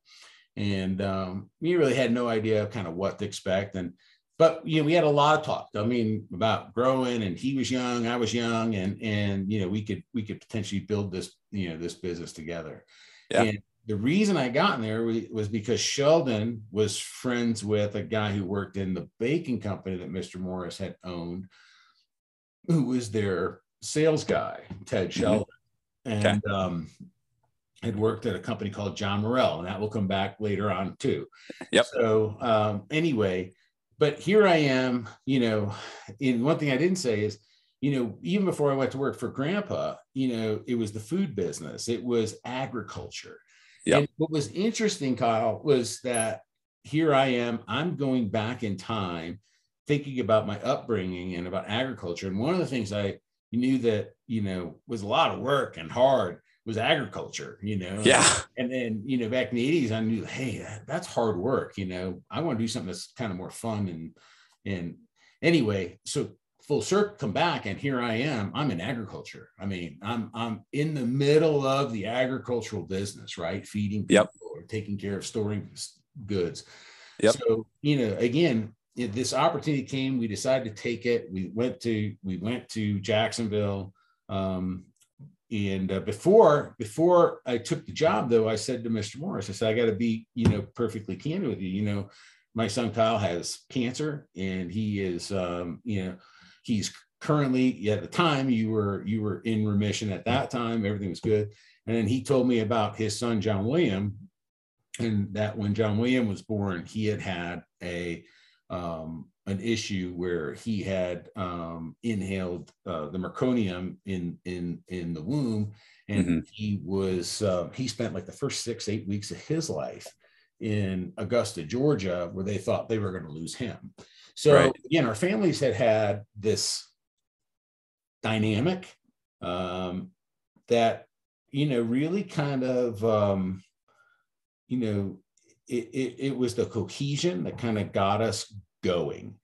and um, we really had no idea kind of what to expect, and but you know we had a lot of talk. I mean about growing and he was young i was young and and you know we could we could potentially build this you know this business together. Yeah. and the reason i got in there wa- was because sheldon was friends with a guy who worked in the baking company that mr morris had owned who was their sales guy ted sheldon. And um had worked at a company called john morrell and that will come back later on too. Yep. so um anyway but here I am, you know, and one thing I didn't say is, you know, even before I went to work for grandpa, you know, it was the food business, it was agriculture. Yep. And what was interesting, Kyle, was that here I am, I'm going back in time thinking about my upbringing and about agriculture. And one of the things I knew that, you know, was a lot of work and hard was agriculture, you know. Yeah. And then, you know, back in the 80s, I knew, hey, that's hard work. You know, I want to do something that's kind of more fun. And and anyway, so full circle come back and here I am. I'm in agriculture. I mean, I'm I'm in the middle of the agricultural business, right? Feeding people Yep. or taking care of storing goods. Yep. So, you know, again, this opportunity came, we decided to take it. We went to we went to Jacksonville. Um, and uh, before before I took the job, though, I said to Mr. Morris, I said, I got to be, you know, perfectly candid with you. You know, my son Kyle has cancer, and he is, um, you know, he's currently at the time you were you were in remission at that time, everything was good. And then he told me about his son John William, and that when John William was born, he had had a um, an issue where he had um, inhaled uh, the meconium in in in the womb, and Mhm. he was uh, he spent like the first six eight weeks of his life in Augusta, Georgia, where they thought they were going to lose him. So Right. again, our families had had this dynamic um, that you know really kind of um, you know it, it, it was the cohesion that kind of got us going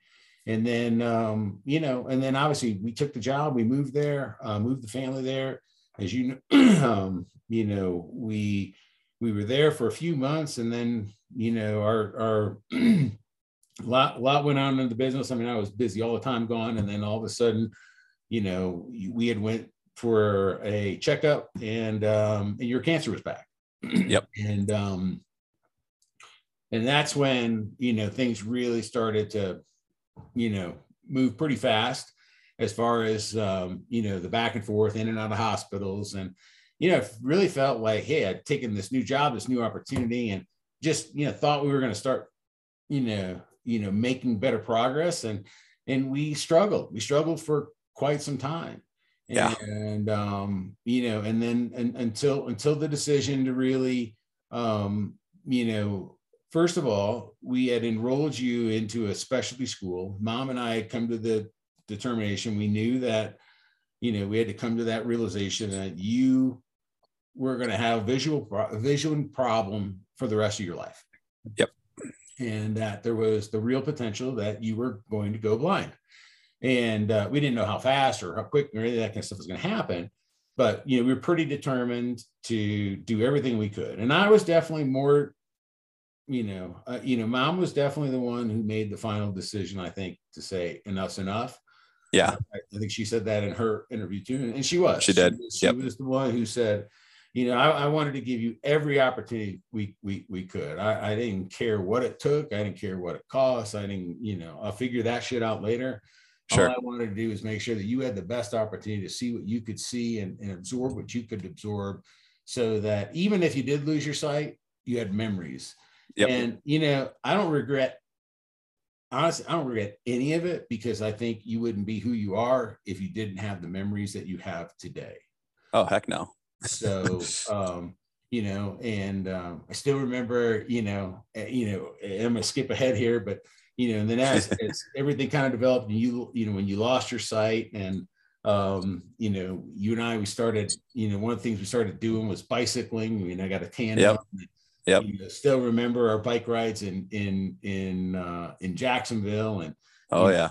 and then um, you know and then obviously we took the job we moved there uh, moved the family there. As you know (clears throat) um, you know we we were there for a few months and then you know our our (clears throat) lot lot went on in the business. I mean i was busy all the time gone and then all of a sudden you know we had went for a checkup and um and your cancer was back. (clears throat) Yep. and um and that's when you know things really started to you know move pretty fast as far as um you know the back and forth in and out of hospitals. And you know really felt like hey i'd taken this new job this new opportunity and just you know thought we were going to start you know you know making better progress. And and we struggled. We struggled for quite some time. Yeah. and um you know and then and, until until the decision to really um you know first of all we had enrolled you into a specialty school. Mom and i had come to the determination. We knew that you know we had to come to that realization that you were going to have visual visual problem for the rest of your life. Yep. and that there was the real potential that you were going to go blind. And uh, we didn't know how fast or how quick or any of that kind of stuff was going to happen but you know we were pretty determined to do everything we could. And i was definitely more you know uh, you know mom was definitely the one who made the final decision i think to say enough's enough Yeah. I, I think she said that in her interview too, and she was. She did. was, she Yep. was the one who said, "You know, I, I wanted to give you every opportunity we we we could. I, I didn't care what it took. I didn't care what it cost. I didn't, you know, I'll figure that shit out later. Sure. All I wanted to do is make sure that you had the best opportunity to see what you could see and, and absorb what you could absorb, so that even if you did lose your sight, you had memories. Yep. And you know, I don't regret honestly, I don't regret any of it because I think you wouldn't be who you are if you didn't have the memories that you have today. Oh heck no. So, (laughs) um, you know, and um, I still remember, you know, uh, you know, I'm gonna skip ahead here, but you know, and then as, (laughs) as everything kind of developed, and you, you know, when you lost your sight, and um, you know, you and I, we started, you know, one of the things we started doing was bicycling. I mean, I got a tan. Yep. Yep. You know, still remember our bike rides in in in uh, in Jacksonville, and Oh know, yeah.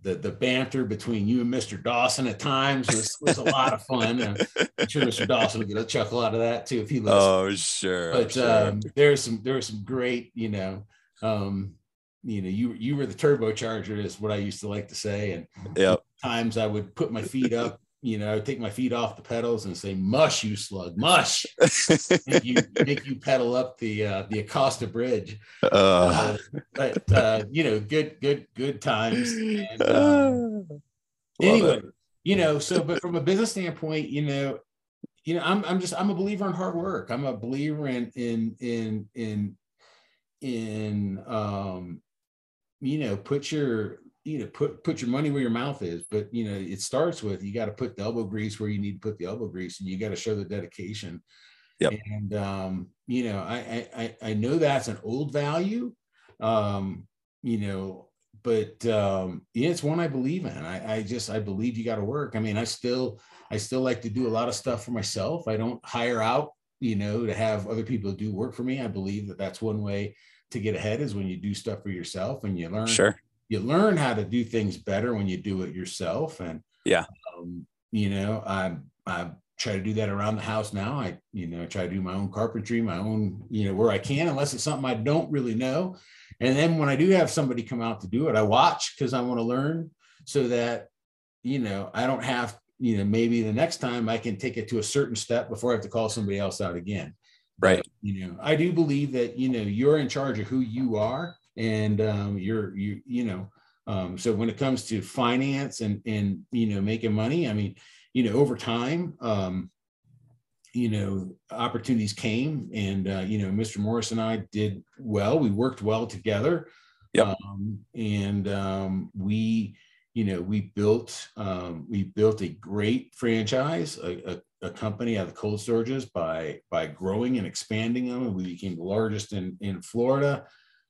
the the banter between you and Mr. Dawson at times was, was a lot of fun. I'm sure Mr. Dawson will get a chuckle out of that too if he listens. Oh sure. But sure. um, there's some there was some great, you know, um, you know, you you were the turbocharger is what I used to like to say. And yep. times I would put my feet up, you know, I would take my feet off the pedals and say, "Mush, you slug, mush!" make you (laughs) make you pedal up the uh, the Acosta Bridge. uh, Uh, but uh, you know, good good good times. And, um, anyway, it. you know, so but from a business standpoint, you know, you know, I'm I'm just I'm a believer in hard work. I'm a believer in in in in in um, you know, put your you know put put your money where your mouth is but you know it starts with you got to put the elbow grease where you need to put the elbow grease and you got to show the dedication. Yep. and um you know I, I i know that's an old value um you know but um yeah it's one i believe in. I i just i believe you got to work. I mean i still i still like to do a lot of stuff for myself. I don't hire out you know to have other people do work for me. I believe that that's one way to get ahead is when you do stuff for yourself and you learn Sure. You learn how to do things better when you do it yourself. And Yeah. um, you know i i try to do that around the house now. I you know try to do my own carpentry my own you know where i can unless it's something i don't really know. And then when i do have somebody come out to do it i watch because i want to learn so that you know i don't have you know maybe the next time i can take it to a certain step before i have to call somebody else out again. Right. But, you know i do believe that you know you're in charge of who you are and um, you're you you know um, so when it comes to finance and and you know making money i mean you know over time um, you know opportunities came and uh, you know mr morris and i did well. We worked well together. Yep. um, and um, we you know we built um, we built a great franchise a, a, a company out of cold storages by by growing and expanding them. And we became the largest in in florida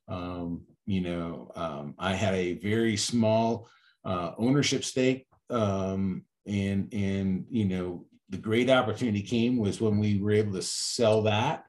um, you know um, i had a very small uh, ownership stake um, and and you know the great opportunity came was when we were able to sell that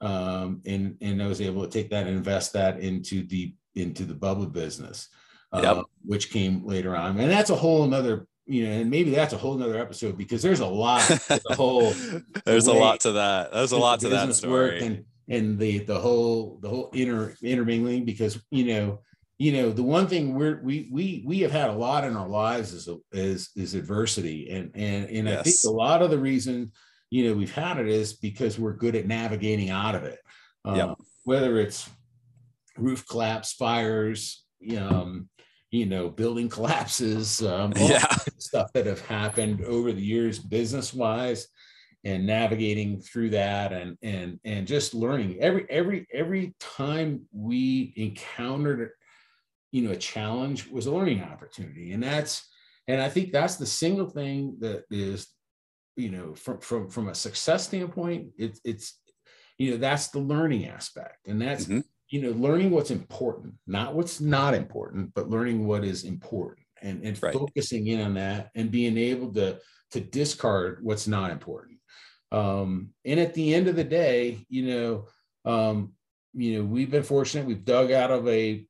um, and and i was able to take that and invest that into the into the bubble business uh, Yep. which came later on and that's a whole another you know and maybe that's a whole nother episode because there's a lot to the whole (laughs) There's a lot to that. There's a lot to that story. and and the the whole the whole inter intermingling because you know you know the one thing we're we we we have had a lot in our lives is is is adversity and and and I think a lot of the reason you know we've had it is because we're good at navigating out of it uh, Yep. whether it's roof collapse fires um you know building collapses um all Yeah. stuff that have happened over the years business wise and navigating through that and and and just learning every every every time we encountered you know a challenge was a learning opportunity and that's and i think that's the single thing that is you know from from from a success standpoint it's it's you know that's the learning aspect and that's Mhm. you know learning what's important not what's not important but learning what is important and and Right. focusing in on that and being able to to discard what's not important um and at the end of the day you know um you know we've been fortunate we've dug out of a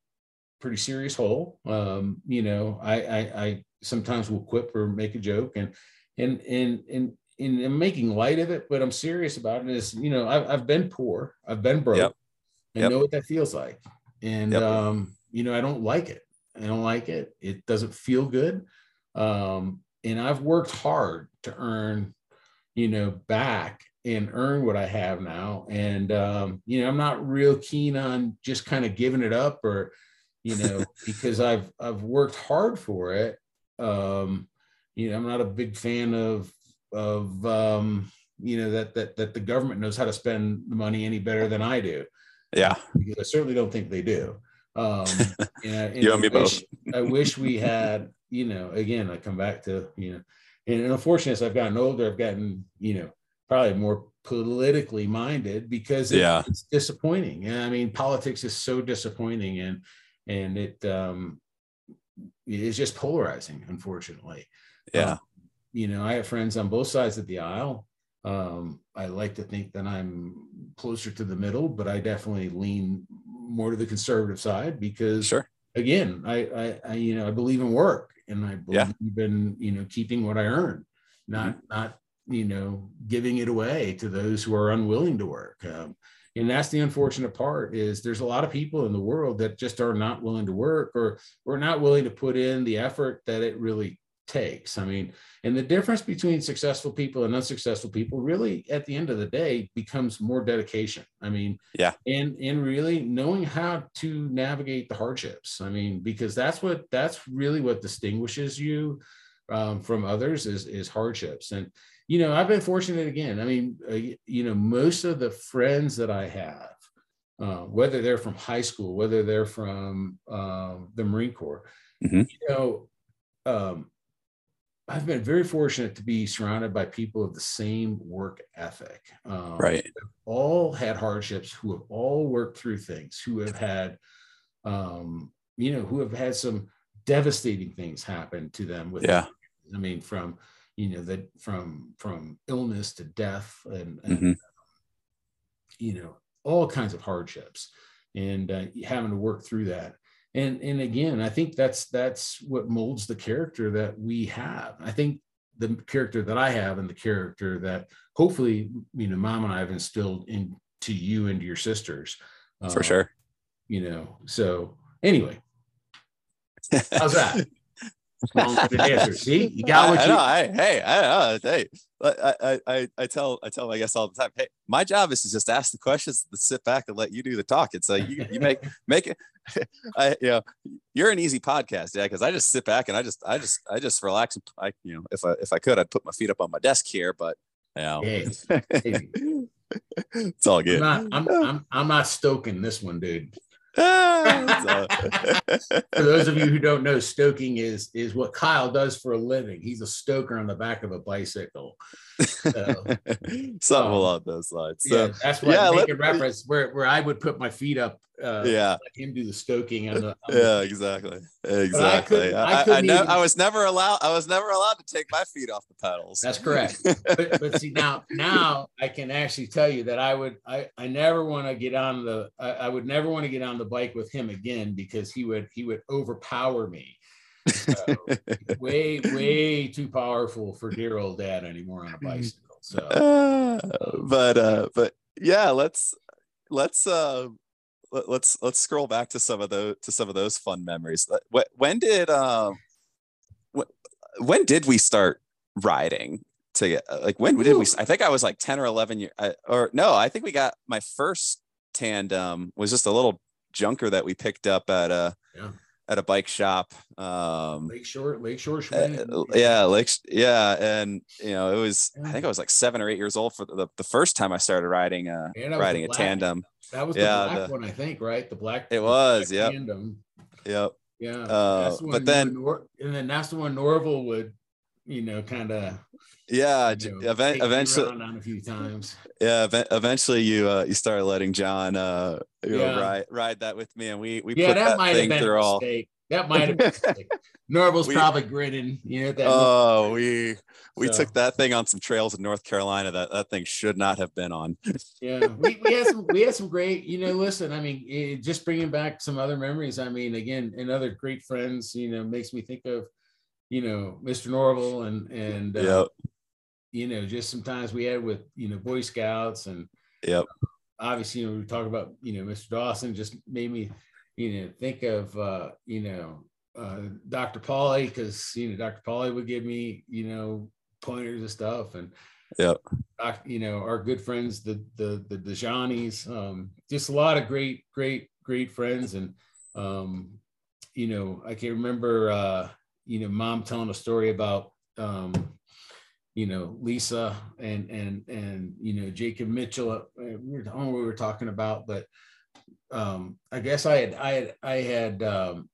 pretty serious hole um you know i i, I sometimes will quip or make a joke and and and and and I'm making light of it, but I'm serious about it. Is you know I've I've been poor, I've been broke, Yep. I Yep. know what that feels like, and Yep. um, you know I don't like it. I don't like it. It doesn't feel good, um, and I've worked hard to earn, you know, back and earn what I have now. And um, you know I'm not real keen on just kind of giving it up or, you know, (laughs) because I've I've worked hard for it. Um, you know I'm not a big fan of of um, you know that that that the government knows how to spend the money any better than I do Yeah. because I certainly don't think they do. Um, (laughs) and and You and me wish- both. I wish we had, you know, again, I come back to, you know, and unfortunately, as I've gotten older, I've gotten, you know, probably more politically minded because it- Yeah. it's disappointing. And I mean, politics is so disappointing and, and it, um, it's just polarizing, unfortunately. Yeah. Um, you know, I have friends on both sides of the aisle. Um, I like to think that I'm closer to the middle, but I definitely lean more to the conservative side because Sure. again, I, I, I, you know, I believe in work and I believe Yeah. in, you know, keeping what I earn, not, not, you know, giving it away to those who are unwilling to work. Um, and that's the unfortunate part is there's a lot of people in the world that just are not willing to work or, or not willing to put in the effort that it really takes. I mean, and the difference between successful people and unsuccessful people really at the end of the day becomes more dedication. I mean, Yeah. And and really knowing how to navigate the hardships. I mean, because that's what that's really what distinguishes you um, from others is is hardships. And you know, I've been fortunate again. I mean, uh, you know, most of the friends that I have, uh, whether they're from high school, whether they're from uh, the Marine Corps, mm-hmm. you know, um, I've been very fortunate to be surrounded by people of the same work ethic. Um, right. All had hardships, who have all worked through things, who have had, um, you know, who have had some devastating things happen to them. With, yeah. I mean, from you know that from from illness to death and, and mm-hmm. you know all kinds of hardships, and uh, having to work through that and and again i think that's that's what molds the character that we have. I think the character that i have and the character that hopefully you know mom and i have instilled into you and your sisters for uh, sure. you know so anyway. (laughs) How's that. See, you (laughs) got what I, you. I know, I, hey, I, uh, hey, I, I, I tell, I tell my guests all the time. Hey, my job is to just ask the questions, to sit back and let you do the talk. It's like you, you make, (laughs) make it. (laughs) I, you know, you're an easy podcast, yeah, because I just sit back and I just, I just, I just relax. And I, you know, if I, if I could, I'd put my feet up on my desk here, but you know, hey. it's all good. I'm not, I'm, I'm, I'm not stoking this one, dude. Ah, (laughs) for those of you who don't know, stoking is is what Kyle does for a living. He's a stoker on the back of a bicycle. So, (laughs) Something um, along those lines. So, yeah, that's why yeah, making let, reference where where I would put my feet up. Uh, yeah, let him do the stoking. On the, on yeah, the, exactly, exactly. I, I, I, I, know, I was never allowed. I was never allowed to take my feet off the pedals. That's correct. but, but see now, now I can actually tell you that I would. I I never want to get on the. I, I would never want to get on the bike with him again because he would he would overpower me. So, (laughs) way way too powerful for dear old dad anymore on a (laughs) bicycle. So, uh, (laughs) but uh, but yeah, let's let's uh let's let's scroll back to some of those to some of those fun memories. When did um when did we start riding to get like when did we i think i was like 10 or 11 years or no i think we got my first tandem was just a little junker that we picked up at a yeah at a bike shop. Um, Lakeshore, Lakeshore. Uh, yeah, Lake, yeah, and you know, it was. I think I was like seven or eight years old for the, the first time I started riding uh riding a tandem. That was the yeah, black the, one, I think, right? The black. It was, yeah. Tandem. Yep. Yeah. Uh, but then, Nor- and then that's the one Norval would, you know, kind of yeah you know, event, eventually on a few times. Yeah eventually you uh you started letting john uh you yeah. know, ride ride that with me and we we yeah put that, that might thing have been through all that might have been (laughs) Norval's we, probably grinning you know that oh we we so. took that thing on some trails in north carolina that that thing should not have been on. (laughs) Yeah we, we had some we had some great you know listen i mean it, just bringing back some other memories i mean again and other great friends you know makes me think of you know mr norval and and uh, yep you know, just sometimes we had with, you know, Boy Scouts and yep. obviously, you know, we talk about, you know, Mr. Dawson just made me, you know, think of, uh, you know, uh, Dr. Pauly, because, you know, Dr. Pauly would give me, you know, pointers and stuff. And, yeah, you know, our good friends, the, the, the, Johnnies, um, just a lot of great, great, great friends. And, um, you know, I can remember, uh, you know, mom telling a story about, um, you know Lisa and and and you know Jacob Mitchell. Uh, we were, what we were talking about, but um, I guess I had I had I had um,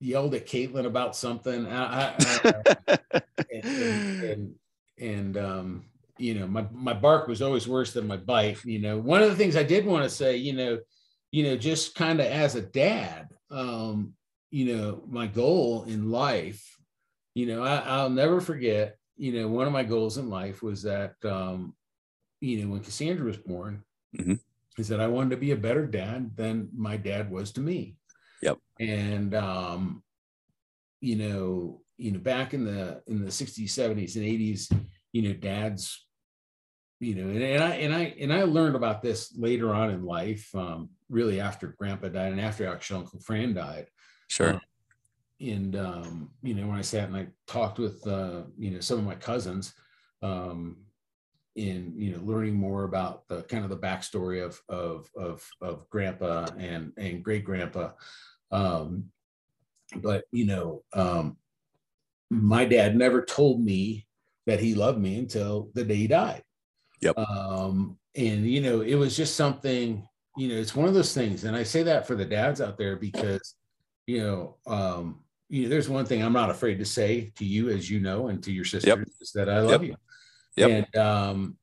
yelled at Caitlin about something. I, I, I, and, and, and um, you know my my bark was always worse than my bite. You know, one of the things I did want to say, you know, you know, just kind of as a dad, um, you know, my goal in life, you know, I, I'll never forget you know, one of my goals in life was that, um, you know, when Cassandra was born, mm-hmm. is that I wanted to be a better dad than my dad was to me. Yep. And, um, you know, you know, back in the in the 60s, 70s, and 80s, you know, dads, you know, and, and I and I and I learned about this later on in life, um, really after Grandpa died and after actually Uncle Fran died. Sure. Um, and um, you know when I sat and I talked with uh, you know some of my cousins, um, in you know learning more about the kind of the backstory of of of, of Grandpa and and great Grandpa, um, but you know um, my dad never told me that he loved me until the day he died. Yep. Um, and you know it was just something you know it's one of those things, and I say that for the dads out there because you know um you know, there's one thing I'm not afraid to say to you, as you know, and to your sister, Yep. is that I love Yep. you. Yep. And um,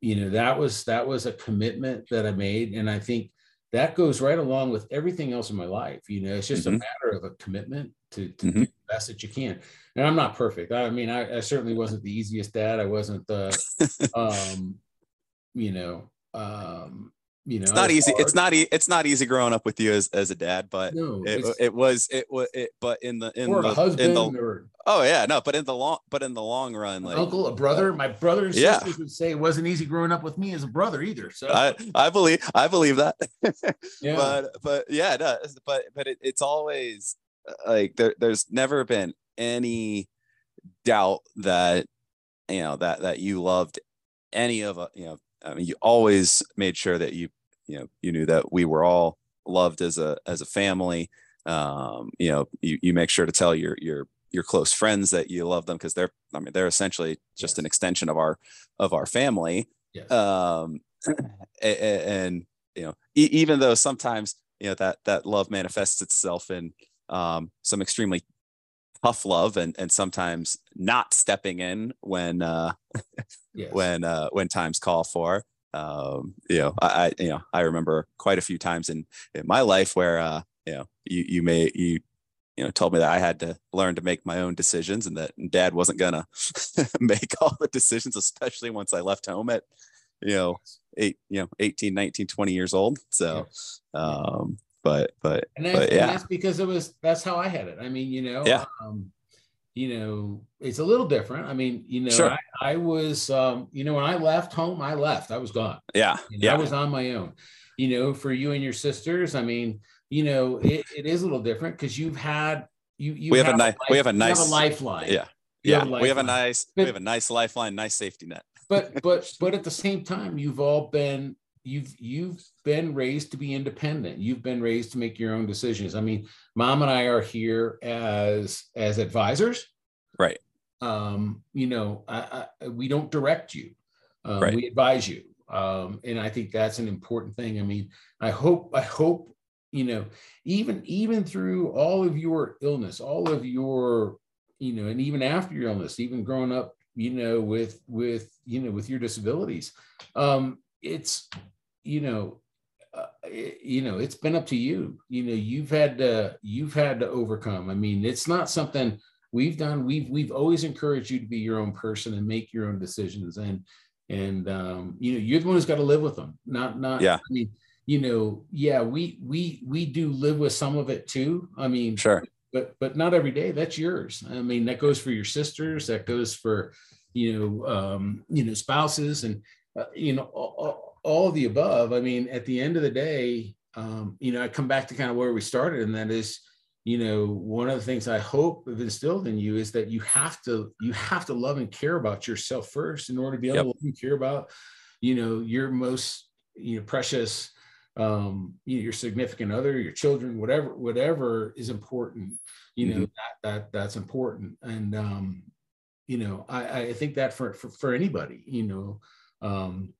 you know, that was that was a commitment that I made, and I think that goes right along with everything else in my life. You know, it's just a Mhm. matter of a commitment to, to Mhm. do the best that you can. And I'm not perfect. I mean, I, I certainly wasn't the easiest dad. I wasn't the, (laughs) um, you know, um, you know, It's not easy. It's not e- it's not easy growing up with you as, as a dad, but No, it, it was it was it, but in the in the husband in the or oh yeah no but in the long but in the long run like uncle, a brother. My brother and Yeah. sisters would say it wasn't easy growing up with me as a brother either. So I I believe I believe that (laughs) yeah, but but yeah no, but but it, it's always uh, like there there's never been any doubt that you know that that you loved any of uh, you know I mean you always made sure that you you know you knew that we were all loved as a as a family um you know you you make sure to tell your your your close friends that you love them because they're I mean they're essentially just Yes. an extension of our of our family yes. um (clears throat) a- a- and you know e- even though sometimes you know that that love manifests itself in um some extremely tough love and and sometimes not stepping in when uh (laughs) yes. when uh when times call for um you know I, I you know i remember quite a few times in in my life where uh you know you you may you you know told me that i had to learn to make my own decisions and that dad wasn't gonna (laughs) make all the decisions especially once i left home at you know eight you know 18 19 20 years old so um but but and, that's, but and yeah that's because it was that's how I had it. I mean, you know, Yeah. um, you know, it's a little different. I mean, you know, Sure. I, I was, um, you know, when I left home, I left. I was gone. yeah You know, I was on my own. You know, for you and your sisters, I mean, you know, it, it is a little different because you've had you you We have a ni- we have a nice- lifeline. yeah You yeah a we have a nice we have a nice lifeline nice safety net but but (laughs) but at the same time you've all been you've you've been raised to be independent. You've been raised to make your own decisions. I mean mom and i are here as as advisors. Right. um you know I, I, we don't direct you. Um, Right. we advise you. Um and i think that's an important thing. I mean i hope i hope you know even even through all of your illness all of your you know and even after your illness even growing up you know with with you know with your disabilities um it's you know uh, it- you know it's been up to you. You know you've had to you've had to overcome. I mean it's not something we've done. We've we've always encouraged you to be your own person and make your own decisions. And and um you know you're the one who's got to live with them not not Yeah. i mean you know yeah we we we do live with some of it too. I mean sure. but but not every day. That's yours. I mean that goes for your sisters that goes for you know um you know spouses. And uh, you know all, all, the above. I mean at the end of the day um you know i come back to kind of where we started and that is you know one of the things i hope have instilled in you is that you have to you have to love and care about yourself first in order to be able Yep. to love and care about you know your most you know precious um you know, your significant other your children whatever whatever is important you know that that that's important. And um you know i i think that for for, for anybody you know um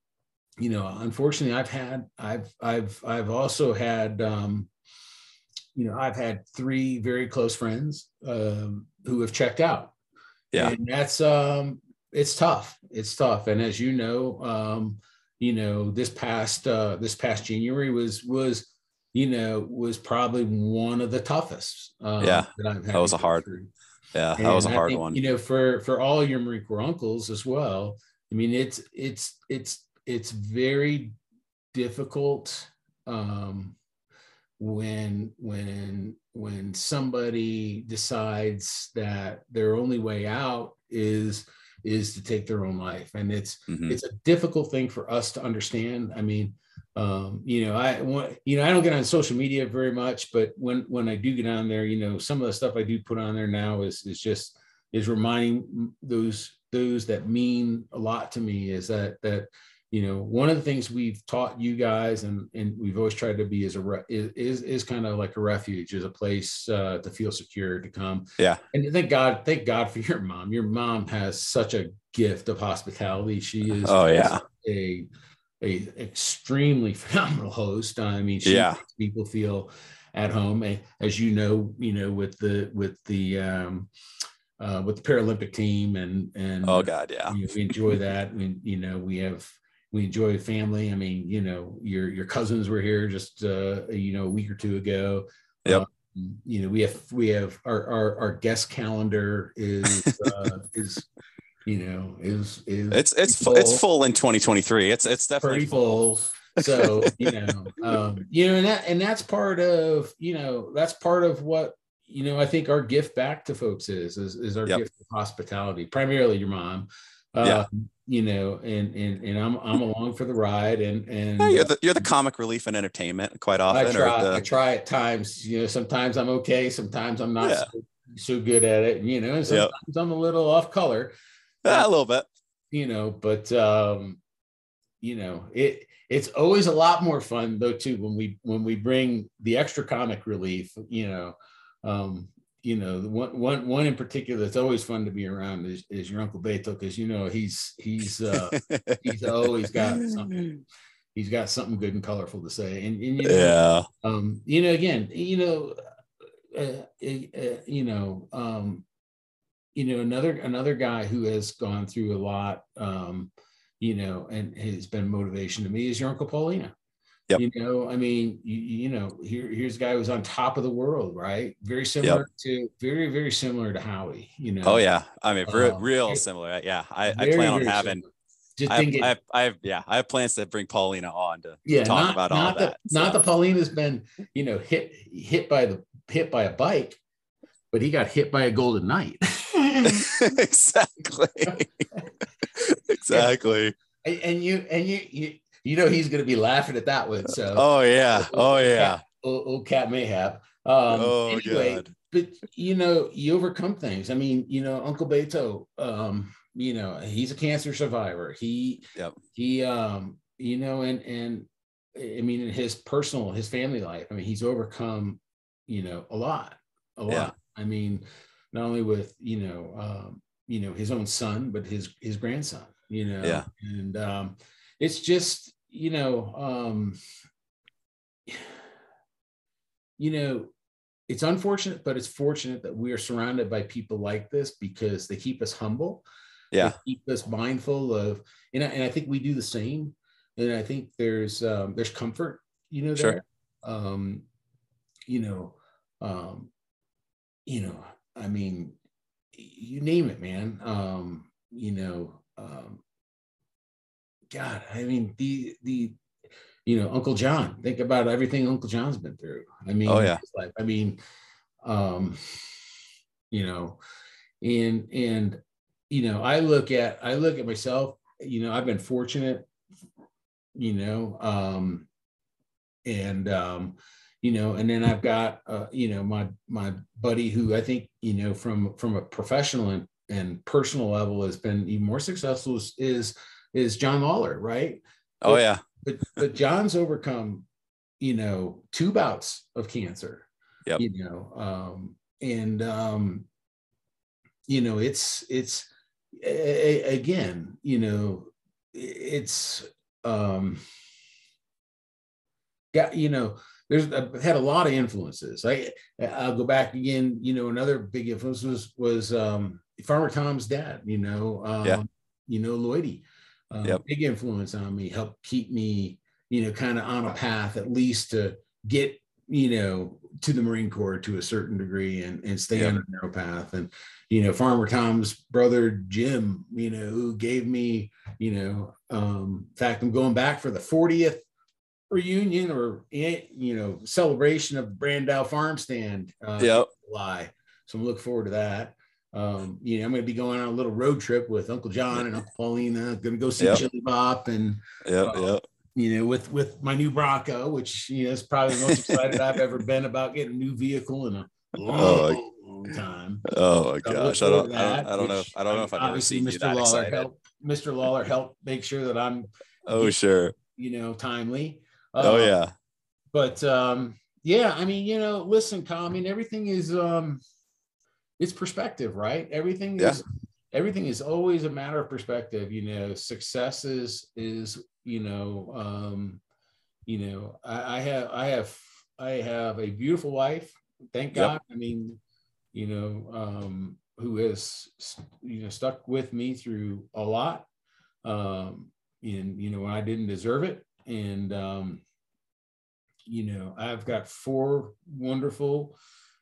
you know unfortunately i've had i've i've i've also had um you know i've had three very close friends um who have checked out Yeah. and that's um it's tough it's tough and as you know um you know this past uh this past january was was you know was probably one of the toughest um, Yeah, that i've had that was a hard- through. yeah that was a hard think, one You know, for for all your Marine Corps uncles as well. I mean, it's it's it's it's very difficult um, when when when somebody decides that their only way out is is to take their own life, and it's Mhm. it's a difficult thing for us to understand. I mean, um, you know, I want, you know, I don't get on social media very much, but when when I do get on there, you know, some of the stuff I do put on there now is is just is reminding those those that mean a lot to me is that that you know one of the things we've taught you guys and and we've always tried to be is a re- is is, kind of like a refuge is a place uh, to feel secure to come Yeah. and thank god thank god for your mom your mom has such a gift of hospitality she is Oh, yeah. a a extremely (laughs) phenomenal host i mean she Yeah. makes people feel at home, as you know, you know, with the with the um, uh, with the Paralympic team and and oh god, yeah, you know, we enjoy that. We you know we have we enjoy family. I mean, you know, your your cousins were here just uh, you know a week or two ago. Yep. Um, you know, we have we have our our, our guest calendar is (laughs) uh, is you know is is it's it's full. it's full in 2023. It's it's definitely pretty full. so (laughs) you know um you know and that and that's part of you know that's part of what you know i think our gift back to folks is is, is our yep. gift of hospitality primarily your mom uh, yeah. you know, and and and I'm I'm along for the ride, and and yeah, you're the you're the comic relief and entertainment quite often. I try, the... I try at times. You know, sometimes I'm okay, sometimes I'm not yeah. so, so, good at it. You know, and sometimes yep. I'm a little off color. Yeah, a little bit. You know, but um, you know, it it's always a lot more fun though too when we when we bring the extra comic relief. You know, um, you know, one one one in particular that's always fun to be around is, is your uncle Beto because you know he's he's uh, (laughs) he's always got something he's got something good and colorful to say. And, and you know, yeah. um you know again you know uh, uh, you know um you know another another guy who has gone through a lot um you know and has been motivation to me is your uncle Paulina Yep. You know, I mean, you, you know, here, here's a guy who's on top of the world, right? Very similar yep. to, very, very similar to Howie, you know. Oh, yeah. I mean, real, um, real similar. Yeah. I, very, I plan on having, I have, it, I, have, I have, yeah, I have plans to bring Paulina on to yeah, talk not, about all not that. The, so. Not that Paulina's been, you know, hit hit by the hit by a bike, but he got hit by a golden knight. (laughs) (laughs) exactly. (laughs) exactly. And, and you and you you you know he's going to be laughing at that one. So oh yeah, oh yeah, old, old Cat Mayhap. Um, oh anyway, God. but you know you overcome things. I mean, you know Uncle Beto. Um, you know he's a cancer survivor. He yep. he um you know and and I mean in his personal his family life. I mean he's overcome you know a lot a lot. Yeah. I mean not only with you know um, you know his own son but his his grandson. You know yeah and um it's just you know um you know it's unfortunate but it's fortunate that we are surrounded by people like this because they keep us humble. Yeah. they keep us mindful of and I, and I think we do the same. And i think there's um there's comfort you know there. Sure. um you know um you know i mean you name it man. Um you know um God, I mean, the the you know, Uncle John. Think about everything Uncle John's been through. I mean, oh yeah. Life. I mean, um, you know, and and you know, I look at I look at myself. You know, I've been fortunate. You know, um, and um, you know, and then I've got uh, you know my my buddy who I think you know from from a professional and, and personal level has been even more successful is, is is John Lawler, right? Oh yeah. But but John's overcome, you know, two bouts of cancer. Yep. You know, um, and um, you know, it's it's a, a, again, you know, it's um got you know there's I've had a lot of influences. I I'll go back again. You know, another big influence was was um, Farmer Tom's dad. You know, um, yeah. you know Lloydie uh, yep. big influence on me, helped keep me, you know, kind of on a path at least to get, you know, to the Marine Corps to a certain degree and, and stay yep. on a narrow path. And, you know, Farmer Tom's brother, Jim, you know, who gave me, you know, um, in fact, I'm going back for the 40th reunion or, eh, you know, celebration of Brandow farm stand. Uh, yep. July. So I'm looking forward to that. Um, you know, I'm going to be going on a little road trip with Uncle John and Uncle Paulina. Going to go see yep. Chili Bop and yeah, uh, yep. you know, with with my new Bronco, which you know is probably the most excited I've ever been about getting a new vehicle in a long, oh, long time. Oh my gosh, I don't, that, I don't, I don't know, I don't know if I've ever seen Mr. Lawler excited. Mr. Lawler helped make sure that I'm. Oh sure. You know, timely. oh um, yeah. But um, yeah, I mean, you know, listen, Kyle, I mean, everything is um it's perspective, right? Everything yeah. is everything is always a matter of perspective. You know, success is is you know um, you know I, I have I have I have a beautiful wife. Thank Yep. God. I mean, you know, um, who has you know stuck with me through a lot. Um, and you know, when I didn't deserve it. And um, you know, I've got four wonderful,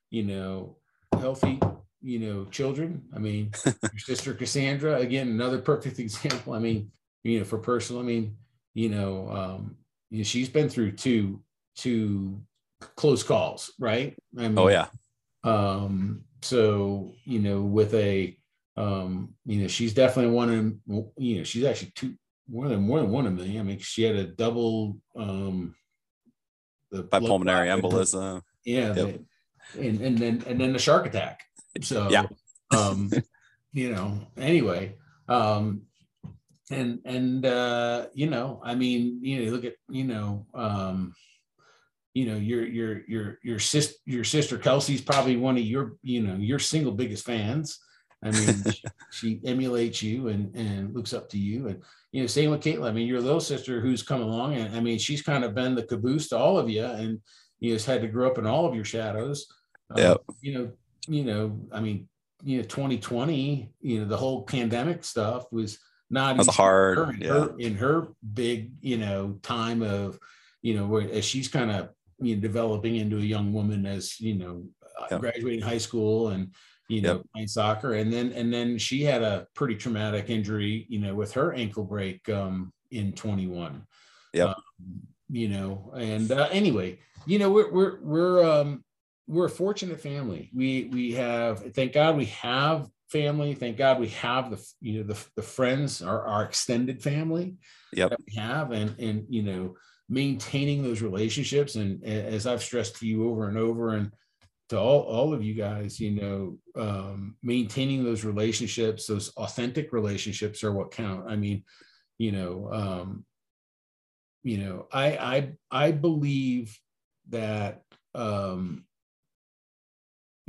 you know, healthy, you know, children. I mean, (laughs) your sister Cassandra, again, another perfect (laughs) example. I mean, you know, for personal, I mean, you know, um, you know, she's been through two two close calls, right? I mean, Oh yeah. um, so you know, with a um, you know, she's definitely one of you know, she's actually two more than more than one of me. I mean, she had a double um the By pulmonary clot in her- embolism. yeah, Yep. the- and and then and then the shark attack. So Yeah. um, (laughs) you know, anyway, um, and and uh, you know, I mean, you know, look at you know, um, you know, your your your your sister your sister Kelsey's probably one of your you know your single biggest fans. I mean, (laughs) she, she emulates you and and looks up to you, and you know, same with Caitlin. I mean, your little sister who's come along, and I mean, she's kind of been the caboose to all of you, and you just had to grow up in all of your shadows. Um, Yep. You know, you know, I mean, you know, 2020, you know, the whole pandemic stuff was not was hard, her in, yeah. her, in her big, you know, time of, you know, where as she's kind of you know, developing into a young woman as you know, uh, Yep. graduating high school and you know Yep. playing soccer, and then and then she had a pretty traumatic injury, you know, with her ankle break um, in 21. Yep. Um, you know, and uh, anyway, you know, we're we're we're um, we're a fortunate family. We we have, thank God, we have family. Thank God, we have the you know the the friends, our our extended family Yep. that we have, and and you know maintaining those relationships. And as I've stressed to you over and over, and to all all of you guys, you know, um, maintaining those relationships, those authentic relationships, are what count. I mean, you know, um, you know, I I I believe that um,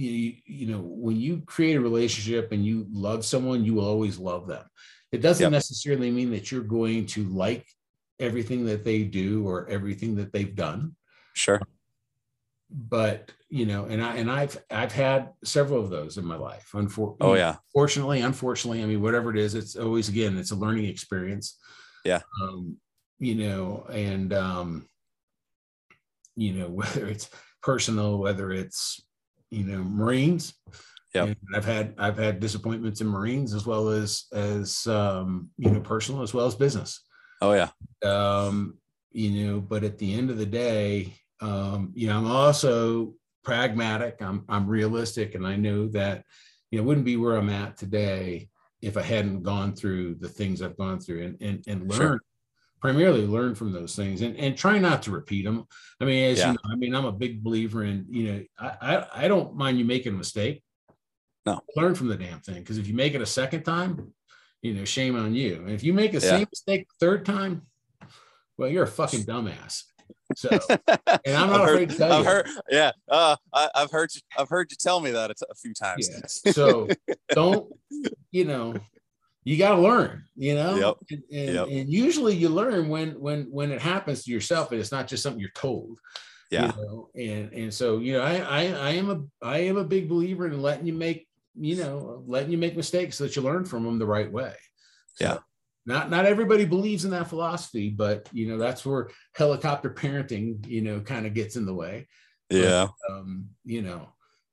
you, you know when you create a relationship and you love someone you will always love them it doesn't Yep. necessarily mean that you're going to like everything that they do or everything that they've done Sure. but you know and i and i've i've had several of those in my life Unfor- Oh yeah. fortunately unfortunately i mean whatever it is it's always again it's a learning experience Yeah. um you know and um you know (laughs) whether it's personal whether it's you know marines Yeah, i've had i've had disappointments in marines as well as as um you know personal as well as business Oh yeah. um, you know, but at the end of the day, um, you know, I'm also pragmatic. I'm I'm realistic, and I know that you know, wouldn't be where I'm at today if I hadn't gone through the things I've gone through and and and Sure. Primarily learn from those things and and try not to repeat them. I mean, as Yeah. you know, I mean, I'm a big believer in you know, I I, I don't mind you making a mistake. No. learn from the damn thing because if you make it a second time, you know, shame on you. And if you make the Yeah. same mistake third time, well, you're a fucking dumbass. So, (laughs) and I'm not I've afraid heard, to tell I've you. heard, yeah, uh, I, I've heard, you, I've heard you tell me that a, t- a few times. Yeah. So don't, you know, you got to learn, you know, Yep. and, and, Yep. and usually you learn when, when, when it happens to yourself and it's not just something you're told. Yeah, you know and and so you know I, I i am a i am a big believer in letting you make you know letting you make mistakes so that you learn from them the right way So, Yeah. not not everybody believes in that philosophy but you know that's where helicopter parenting you know kind of gets in the way yeah, um you know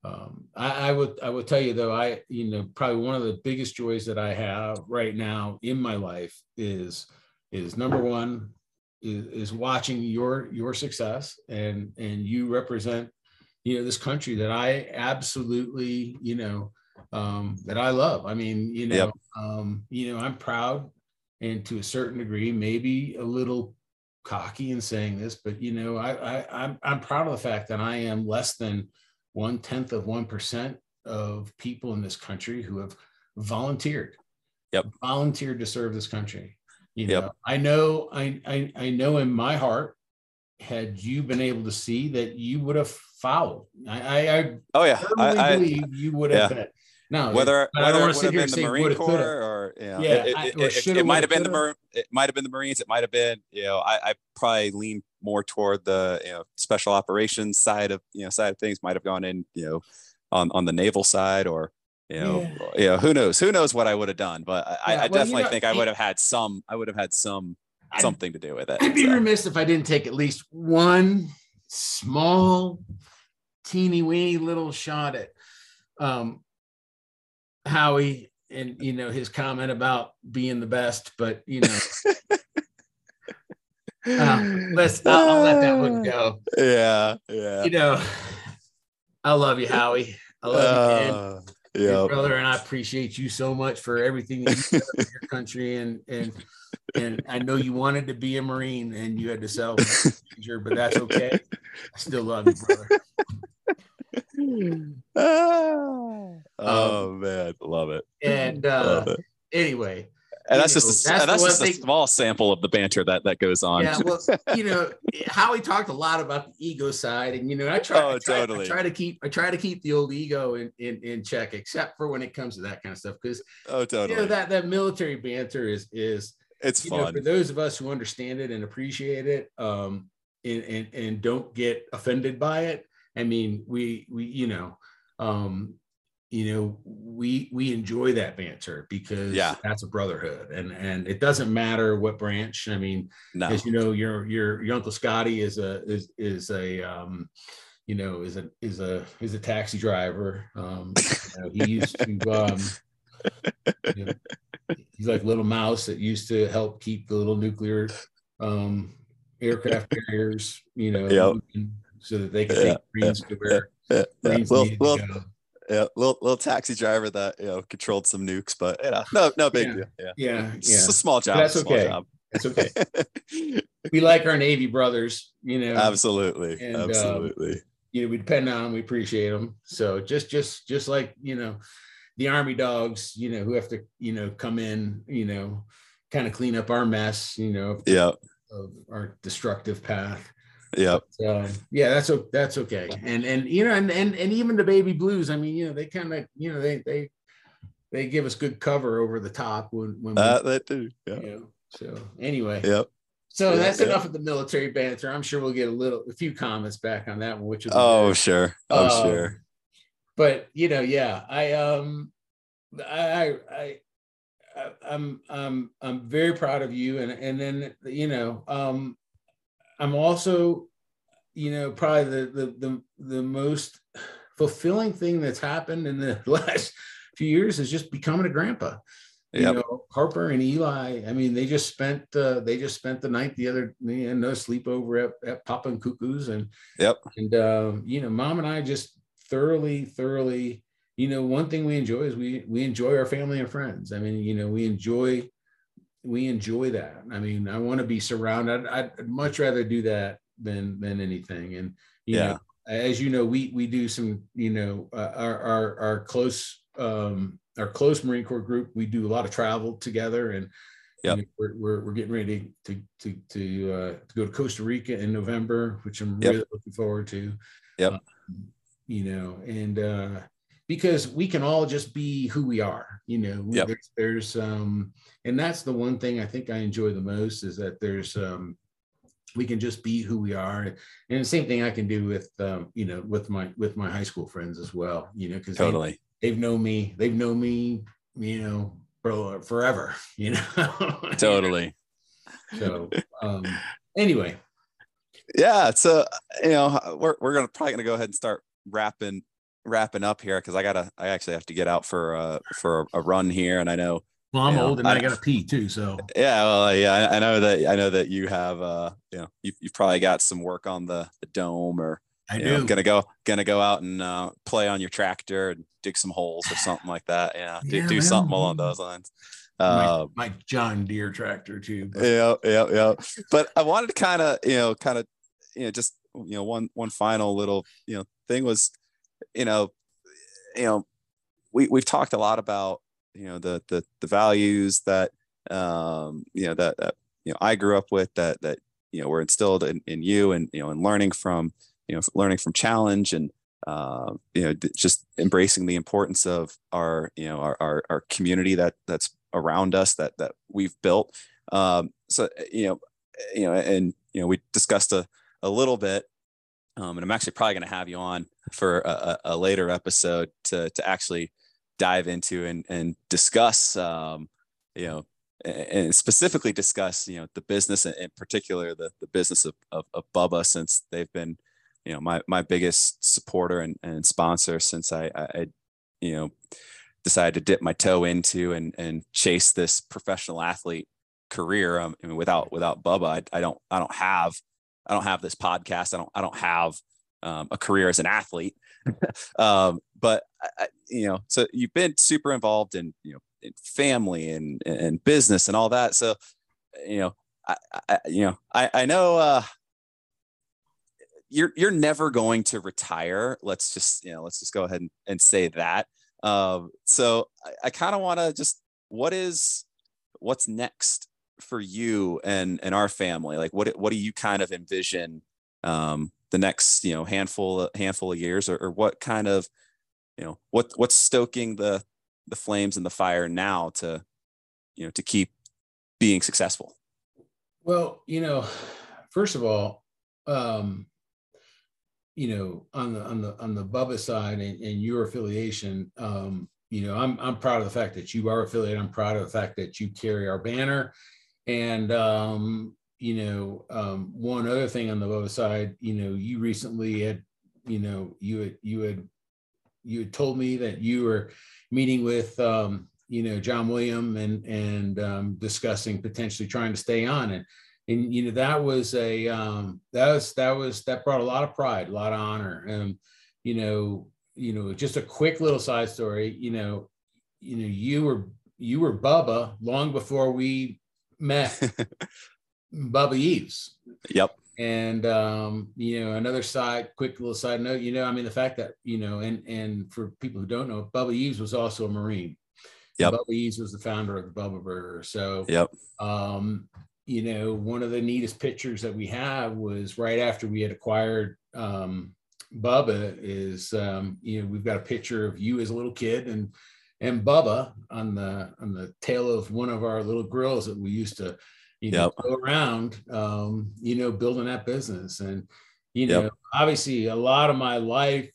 um I, I would i would tell you though i you know probably one of the biggest joys that i have right now in my life is is number one is, is watching your your success and and you represent you know this country that i absolutely you know um that i love i mean you know Yep. um you know i'm proud and to a certain degree maybe a little cocky in saying this but you know i, I i'm i'm proud of the fact that i am less than one tenth of one percent of people in this country who have volunteered Yep. volunteered to serve this country you know Yep. i know I, I i know in my heart had you been able to see that you would have followed i i, I oh yeah. I, I, believe you would have been now whether but I don't whether wanna it sit would have here been and the say Marine Corps or you know, Yeah, it, it, it, it might have been the Mar- it might have been the Marines. It might have been, you know, I, I probably lean more toward the you know special operations side of you know side of things. Might have gone in you know on on the naval side or you know yeah, you know who knows? Who knows what i would have done but i, yeah, I well, definitely you know, think i would have had some i would have had some I'd, something to do with it i'd be so. remiss if i didn't take at least one small teeny weeny little shot at um howie and you know his comment about being the best but you know (laughs) uh, let's I'll, (laughs) I'll let that one go yeah yeah you know i love you howie i love uh, you man yeah, brother, and I appreciate you so much for everything that you did for your (laughs) country. And and and I know you wanted to be a Marine and you had to sell, (laughs) but that's okay. I still love you, brother. Ah. oh um, man, love it. And uh, love it. anyway, and that's know, just a, that's, that's just thing. a small sample of the banter that that goes on. Yeah, well, (laughs) you know, Howie talked a lot about the ego side, and you know, I try, oh, I try, totally. I try to keep, I try to keep the old ego in, in in check, except for when it comes to that kind of stuff, because oh, totally, you know, that that military banter is is it's fun know, for those of us who understand it and appreciate it, um, and and and don't get offended by it. I mean, we we you know, um, you know we we enjoy that banter because yeah that's a brotherhood and and it doesn't matter what branch i mean no. as you know your your your uncle scotty is a is is a um you know is a is a is a taxi driver um you know, he used to um you know, he's like little mouse that used to help keep the little nuclear um aircraft carriers you know yep. so that they could take yeah. to where yeah. Yeah. Well, well, yeah, little little taxi driver that you know controlled some nukes, but you know, no no big yeah. deal. Yeah, yeah, it's yeah. a small job. But that's okay. Job. That's okay. (laughs) we like our Navy brothers, you know. Absolutely, and, um, absolutely. Um, you know, we depend on them. We appreciate them. So just just just like you know, the Army dogs, you know, who have to you know come in, you know, kind of clean up our mess, you know, yeah, of our destructive path. Yeah. So yeah, that's that's okay. And and you know, and and and even the baby blues. I mean, you know, they kind of you know they they they give us good cover over the top when when uh, we, that do. Yeah. You know, so anyway. Yep. So yeah, that's yeah. enough of the military banter. I'm sure we'll get a little, a few comments back on that one, which is oh sure, oh um, sure. But you know, yeah, I um, I I I I'm I'm I'm very proud of you, and and then you know um, I'm also, you know, probably the the the, the most fulfilling thing that's happened in the (laughs) last few years is just becoming a grandpa. Yep. You know, Harper and Eli. I mean, they just spent uh, they just spent the night the other know, no sleepover at, at Papa and Cuckoo's and yep. And uh, you know, mom and I just thoroughly, thoroughly. You know, one thing we enjoy is we we enjoy our family and friends. I mean, you know, we enjoy we enjoy that. I mean, I want to be surrounded. I'd, I'd, much rather do that than than anything. And you yeah. know, as you know, we we do some. You know, uh, our our our close um, our close Marine Corps group. We do a lot of travel together, and yeah, you know, we're, we're, we're getting ready to to to uh, to go to Costa Rica in November, which I'm yep. really looking forward to. Yep. Um, you know, and uh, because we can all just be who we are you know yep. there's, there's um and that's the one thing i think i enjoy the most is that there's um we can just be who we are. And the same thing i can do with um you know with my with my high school friends as well you know because totally. they, have known me they've known me you know bro forever (laughs) you know? Totally. So um anyway. Yeah so you know we're, we're gonna probably gonna go ahead and start wrapping wrapping up here because I gotta I actually have to get out for uh for a run here, and I know. Well, I'm old know, and I, I, gotta pee too. So yeah, well, yeah, I, I, know that I know that you have uh you know you've, you've probably got some work on the, the dome or I do know, gonna go gonna go out and uh, play on your tractor and dig some holes or something like that. Yeah, do, yeah, do something along those lines. Uh, my, my, John Deere tractor too. But. Yeah, yeah, yeah. But I wanted to kind of you know kind of you know just you know one one final little you know thing was you know, you know, we we've talked a lot about you know the the the values that um, you know that, that you know I grew up with that that you know were instilled in, in you and you know and learning from you know learning from challenge and uh, you know just embracing the importance of our you know our, our, our community that that's around us that that we've built um, so you know you know and you know we discussed a, a little bit um, and i'm actually probably going to have you on for a, a, later episode to to actually dive into and and discuss um, you know and specifically discuss you know the business in particular the, the business of, of, of bubba since they've been you know my my biggest supporter and, and sponsor since I, I you know decided to dip my toe into and and chase this professional athlete career. Um, I mean, without without Bubba, I, I, don't I don't have I don't have this podcast. I don't I don't have um, a career as an athlete. (laughs) um, but I, you know, so you've been super involved in you know in family and and business and all that. So you know, I, I you know I I know. Uh, you're you're never going to retire. Let's just you know let's just go ahead and, and say that. Um, so I, I kind of want to just what is what's next for you and and our family? Like what what do you kind of envision um, the next you know handful handful of years, or, or what kind of you know what what's stoking the the flames and the fire now to you know to keep being successful? Well, you know, first of all, um, you know, on the on the on the Bubba side and, and your affiliation, um, you know, I'm I'm proud of the fact that you are affiliated. I'm proud of the fact that you carry our banner. And um, you know, um, one other thing on the Bubba side, you know, you recently had, you know, you had you had you had told me that you were meeting with um, you know John William and and um, discussing potentially trying to stay on and and you know that was a um, that was that was that brought a lot of pride, a lot of honor. and you know, you know, just a quick little side story. You know, you know, you were you were Bubba long before we met (laughs) Bubba Eaves. Yep. And um, you know, another side, quick little side note. You know, I mean, the fact that you know, and and for people who don't know, Bubba Eaves was also a Marine. Yep. Bubba Eaves was the founder of the Bubba Burger. So, yep. Um, you know, one of the neatest pictures that we have was right after we had acquired um, Bubba. Is um, you know we've got a picture of you as a little kid and and Bubba on the on the tail of one of our little grills that we used to you know yep. go around um, you know building that business and you know yep. obviously a lot of my life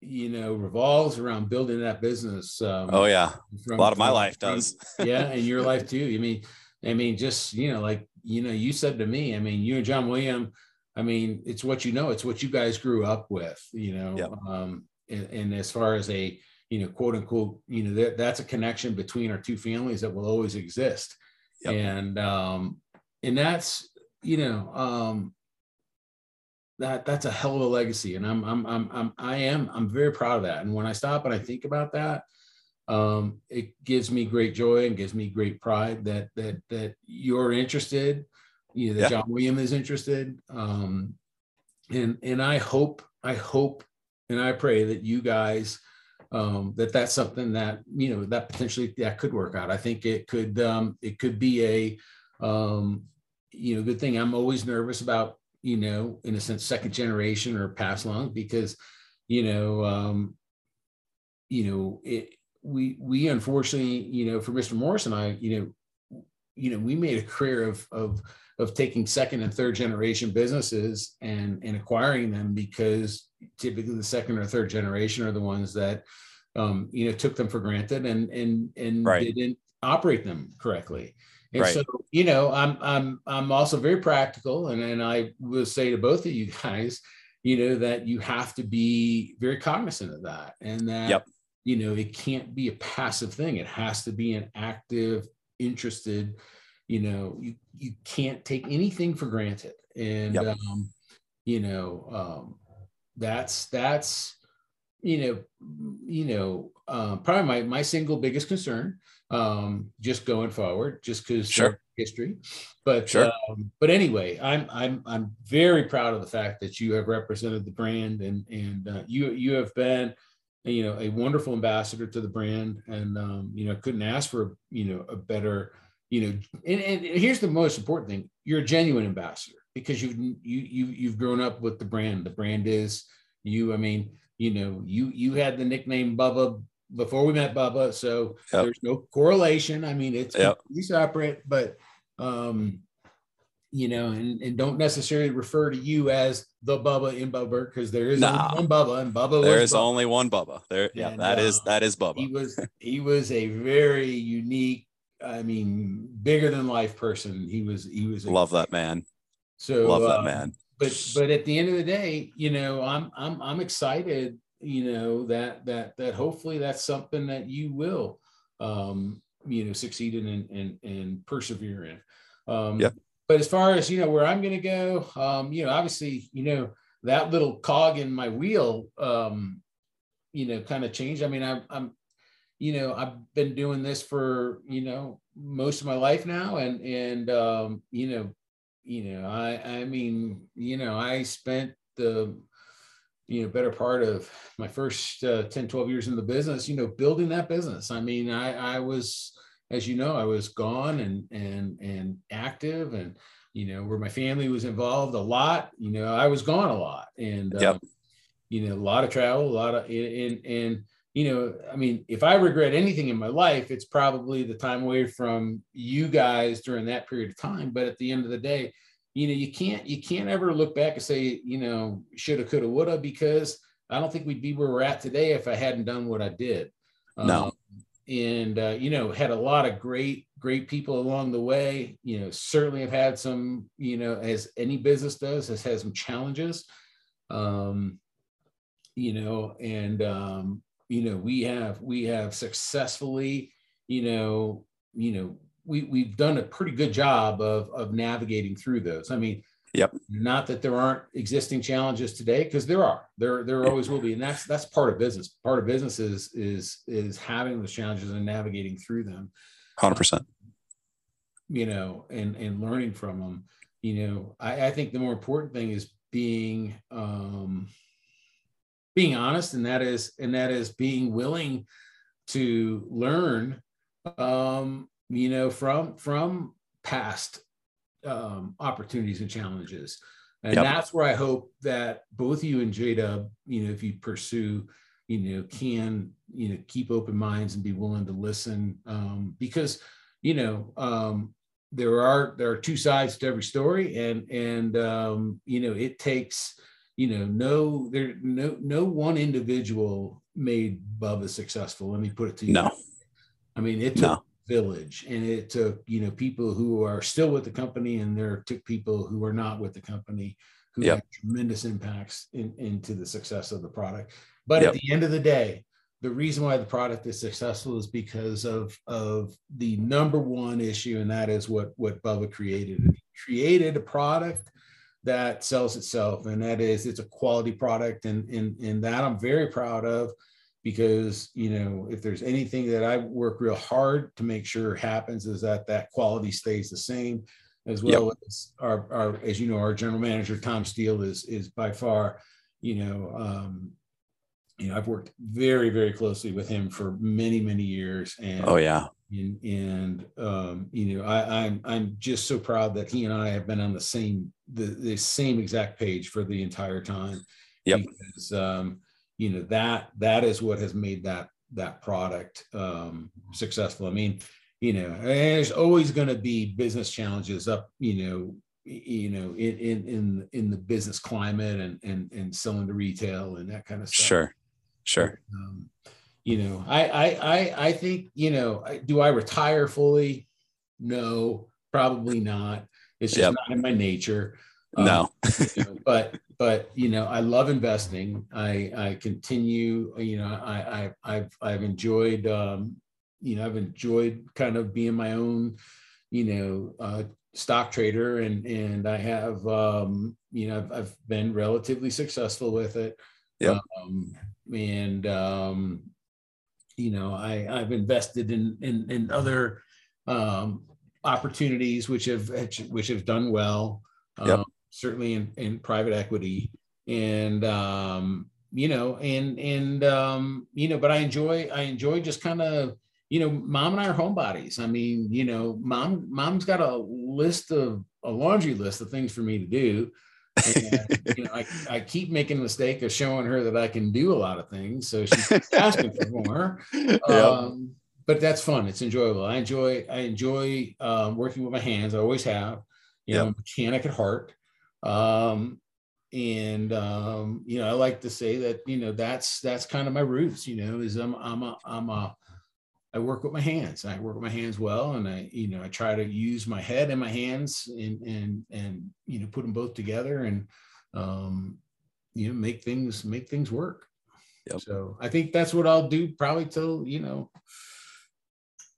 you know revolves around building that business um, oh yeah from, a lot of my life does (laughs) yeah and your life (laughs) too i mean I mean, just, you know, like, you know, you said to me, I mean, you and John William, I mean, it's what you know, it's what you guys grew up with, you know, yep. um, and, and, as far as a, you know, quote unquote, you know, that, that's a connection between our two families that will always exist. Yep. And, um, and that's, you know, um, that that's a hell of a legacy. And I'm, I'm, I'm, I'm, I am, I'm very proud of that. And when I stop and I think about that, um, it gives me great joy and gives me great pride that that that you're interested, you know, that yeah. John William is interested, um, and and I hope I hope and I pray that you guys um, that that's something that you know that potentially that could work out. I think it could um, it could be a um, you know good thing. I'm always nervous about you know in a sense second generation or pass along because you know um, you know it we we unfortunately, you know, for Mr. Morris and I, you know, you know, we made a career of of of taking second and third generation businesses and and acquiring them because typically the second or third generation are the ones that um, you know took them for granted and and and right. didn't operate them correctly. And right. so, you know, I'm I'm I'm also very practical, and and I will say to both of you guys, you know, that you have to be very cognizant of that, and that yep you know it can't be a passive thing it has to be an active interested you know you you can't take anything for granted and yep. um you know um that's that's you know you know um, probably my my single biggest concern um just going forward just because sure. history but sure. um, but anyway i'm i'm i'm very proud of the fact that you have represented the brand and and uh, you you have been you know a wonderful ambassador to the brand and um, you know couldn't ask for you know a better you know and, and here's the most important thing you're a genuine ambassador because you've you you you've grown up with the brand the brand is you i mean you know you you had the nickname bubba before we met bubba so yep. there's no correlation i mean it's yep. separate but um you know, and, and don't necessarily refer to you as the Bubba in Bubba because there is No. only one Bubba and Bubba There is Bubba. only one Bubba. There, yeah, And, that is uh, that is Bubba. he was he was a very unique, I mean, bigger than life person. He was he was a, Love that man. So Love that uh, man. but but at the end of the day, you know, I'm I'm I'm excited, you know, that that that hopefully that's something that you will um, you know, succeed in and and, and persevere in. Um Yep. but as far as you know where I'm gonna go, um, you know, obviously, you know, that little cog in my wheel um, you know, kind of changed. I mean, I'm I'm you know, I've been doing this for, you know, most of my life now and and um, you know, you know i i mean you know i spent the you know better part of my first uh, 10 12 years in the business you know building that business i mean i i was as you know i was gone and and and active and you know where my family was involved a lot you know i was gone a lot and Yep. um, you know a lot of travel a lot of and and you know i mean if i regret anything in my life it's probably the time away from you guys during that period of time. But at the end of the day you know you can't you can't ever look back and say you know shoulda coulda woulda because i don't think we'd be where we're at today if i hadn't done what i did. No. Um, and uh, you know had a lot of great great people along the way. You know certainly have had some you know as any business does has had some challenges. Um you know and um you know we have we have successfully you know you know we we've done a pretty good job of of navigating through those i mean Yep. not that there aren't existing challenges today because there are there there always will be and that's that's part of business part of business is is is having those challenges and navigating through them Hundred percent. you know, and and learning from them. You know, I, I think the more important thing is being um, being honest, and that is and that is being willing to learn, um, you know, from from past um, opportunities and challenges. And Yep. that's where I hope that both you and Jada, you know, if you pursue, you know, can, you know, keep open minds and be willing to listen. Um, because, you know, um, there are there are two sides to every story, and and um, you know, it takes, you know, no there no no one individual made Bubba successful. Let me put it to you. No. I mean, it took No. village and it took you know people who are still with the company and there took people who are not with the company who Yep. had tremendous impacts in, into the success of the product but Yep. at the end of the day the reason why the product is successful is because of of the number one issue and that is what what bubba created he created a product that sells itself and that is it's a quality product and and, and that i'm very proud of because you know if there's anything that i work real hard to make sure happens is that that quality stays the same as well as our, our as you know our general manager tom steele is is by far you know um you know i've worked very very closely with him for many many years and Oh yeah. And, and um, you know, I, I'm I'm just so proud that he and I have been on the same the, the same exact page for the entire time. Yep. Because um, you know that that is what has made that that product um, successful. I mean, you know, there's always going to be business challenges up, you know, you know, in in in in the business climate and and and selling to retail and that kind of stuff. Sure. Sure. Um, you know, I, I, I, I think, you know, do I retire fully? No, probably not. It's just Yep. not in my nature. Um, No. (laughs) you know, but, but, you know, I love investing. I, I continue, you know, I, I, I've, I've enjoyed, um, you know, I've enjoyed kind of being my own, you know, uh, stock trader and, and I have, um, you know, I've, I've been relatively successful with it. yeah Um, and, um, you know, I, I've invested in, in, in other, um, opportunities which have, which have done well. Yep. Um, certainly in, in private equity and, um, you know, and, and, um, you know, but I enjoy, I enjoy just kind of, you know, mom and I are homebodies. I mean, you know, mom, mom's got a list of a laundry list of things for me to do. And, (laughs) you know, I, I keep making the mistake of showing her that I can do a lot of things. So she's asking for more. (laughs) Yep. Um, but that's fun. It's enjoyable. I enjoy, I enjoy um, working with my hands. I always have. You know, I'm a mechanic at heart. Um, and um, you know, I like to say that you know that's that's kind of my roots. You know, is I'm I'm a I'm a I work with my hands. I work with my hands well, and I you know I try to use my head and my hands and and and you know put them both together and um, you know make things make things work. Yep. So I think that's what I'll do probably till you know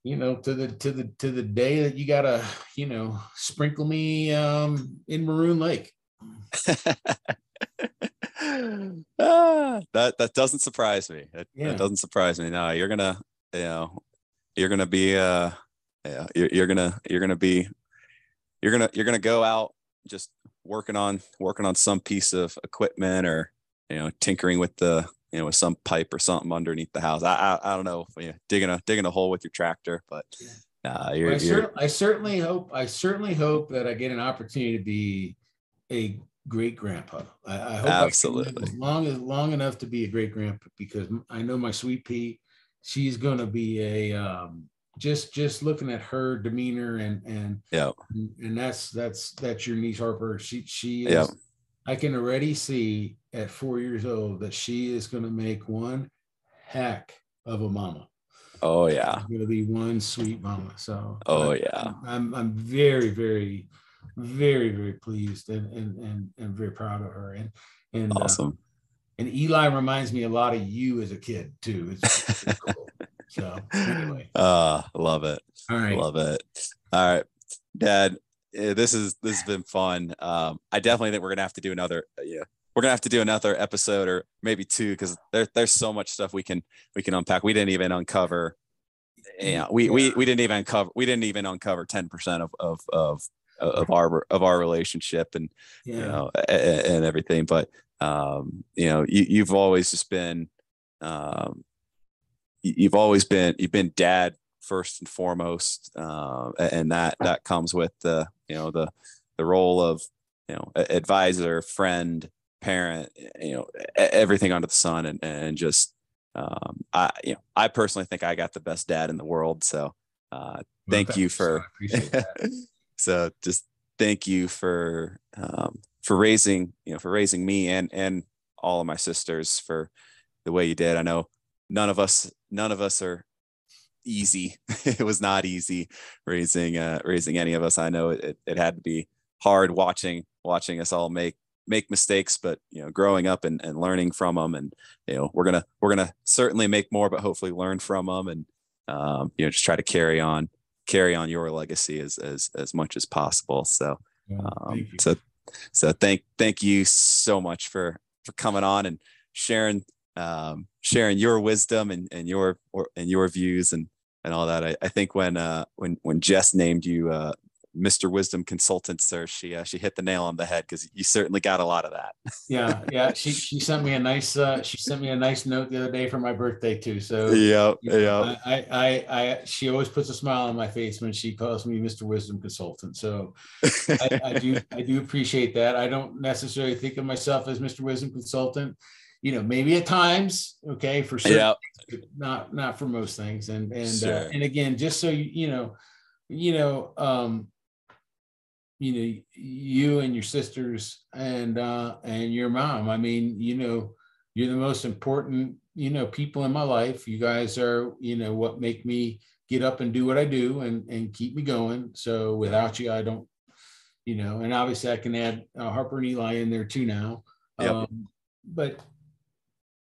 you know to the to the to the day that you gotta you know sprinkle me um in maroon lake (laughs) ah, that that doesn't surprise me it, yeah. that doesn't surprise me no you're gonna you know you're gonna be uh yeah you're, you're gonna you're gonna be you're gonna you're gonna go out just working on working on some piece of equipment or you know tinkering with the you know with some pipe or something underneath the house. I i, I don't know you know, digging a digging a hole with your tractor but uh, you're, I, cer- I certainly hope i certainly hope that i get an opportunity to be a great grandpa. I, I hope absolutely. I as long as long enough to be a great grandpa because i know my sweet pea she's going to be a um, just just looking at her demeanor and and yeah. and that's that's that's your niece harper. She she is yeah. i can already see at four years old that she is going to make one heck of a mama. Oh yeah. Going to be one sweet mama so oh I, yeah. I'm i'm very very very very pleased and and and, and very proud of her. And and uh, awesome. uh, and Eli reminds me a lot of you as a kid too. It's, it's (laughs) cool. So anyway, uh, love it. All right, love it. All right, Dad. Eh, this is this has been fun. Um, I definitely think we're gonna have to do another. Uh, yeah, we're gonna have to do another episode or maybe two because there, there's so much stuff we can we can unpack. We didn't even uncover. Yeah, we, we we didn't even uncover we didn't even uncover ten percent of of of of our of our relationship and yeah. you know and, and everything. But um, you know, you, have always just been, um, you've always been, you've been dad first and foremost. Uh, and that, that comes with the, you know, the, the role of, you know, advisor, friend, parent, you know, everything under the sun and, and just, um, I, you know, I personally think I got the best dad in the world. So, uh, thank well, you for, (laughs) so just thank you for, um, for raising you know for raising me and and all of my sisters for the way you did. I know none of us none of us are easy. (laughs) It was not easy raising uh raising any of us. I know it, it had to be hard watching watching us all make make mistakes but you know growing up and, and learning from them and you know we're gonna we're gonna certainly make more but hopefully learn from them and um, you know just try to carry on carry on your legacy as as as much as possible so um, so so thank thank you so much for for coming on and sharing um, sharing your wisdom and, and your or, and your views and and all that. I, I think when uh, when when Jess named you uh, Mr. Wisdom Consultant, sir, she uh, she hit the nail on the head because you certainly got a lot of that. yeah, yeah. (laughs) She she sent me a nice uh, she sent me a nice note the other day for my birthday too. So yeah, yeah. I, I I she always puts a smile on my face when she calls me Mr. Wisdom Consultant. So I, I do (laughs) I do appreciate that. I don't necessarily think of myself as Mr. Wisdom Consultant. You know, maybe at times, okay, for sure, yeah. not not for most things. And and uh, sure. uh, and again, just so you you know, you know, um, you know you and your sisters and uh and your mom. I mean you know you're the most important you know people in my life. You guys are you know what make me get up and do what i do and and keep me going. So without you i don't you know and obviously i can add uh, harper and eli in there too now. Yep. um but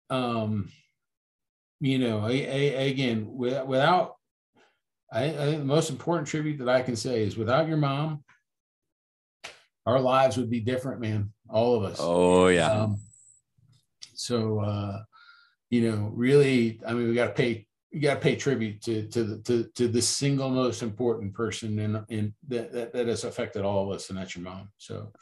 um you know I, I, again without I, I think the most important tribute that i can say is without your mom our lives would be different, man. All of us. Oh yeah. Um, so uh, you know, really, I mean, we got to pay you got to pay tribute to to the to, to the single most important person in in that, that, that has affected all of us, and that's your mom. So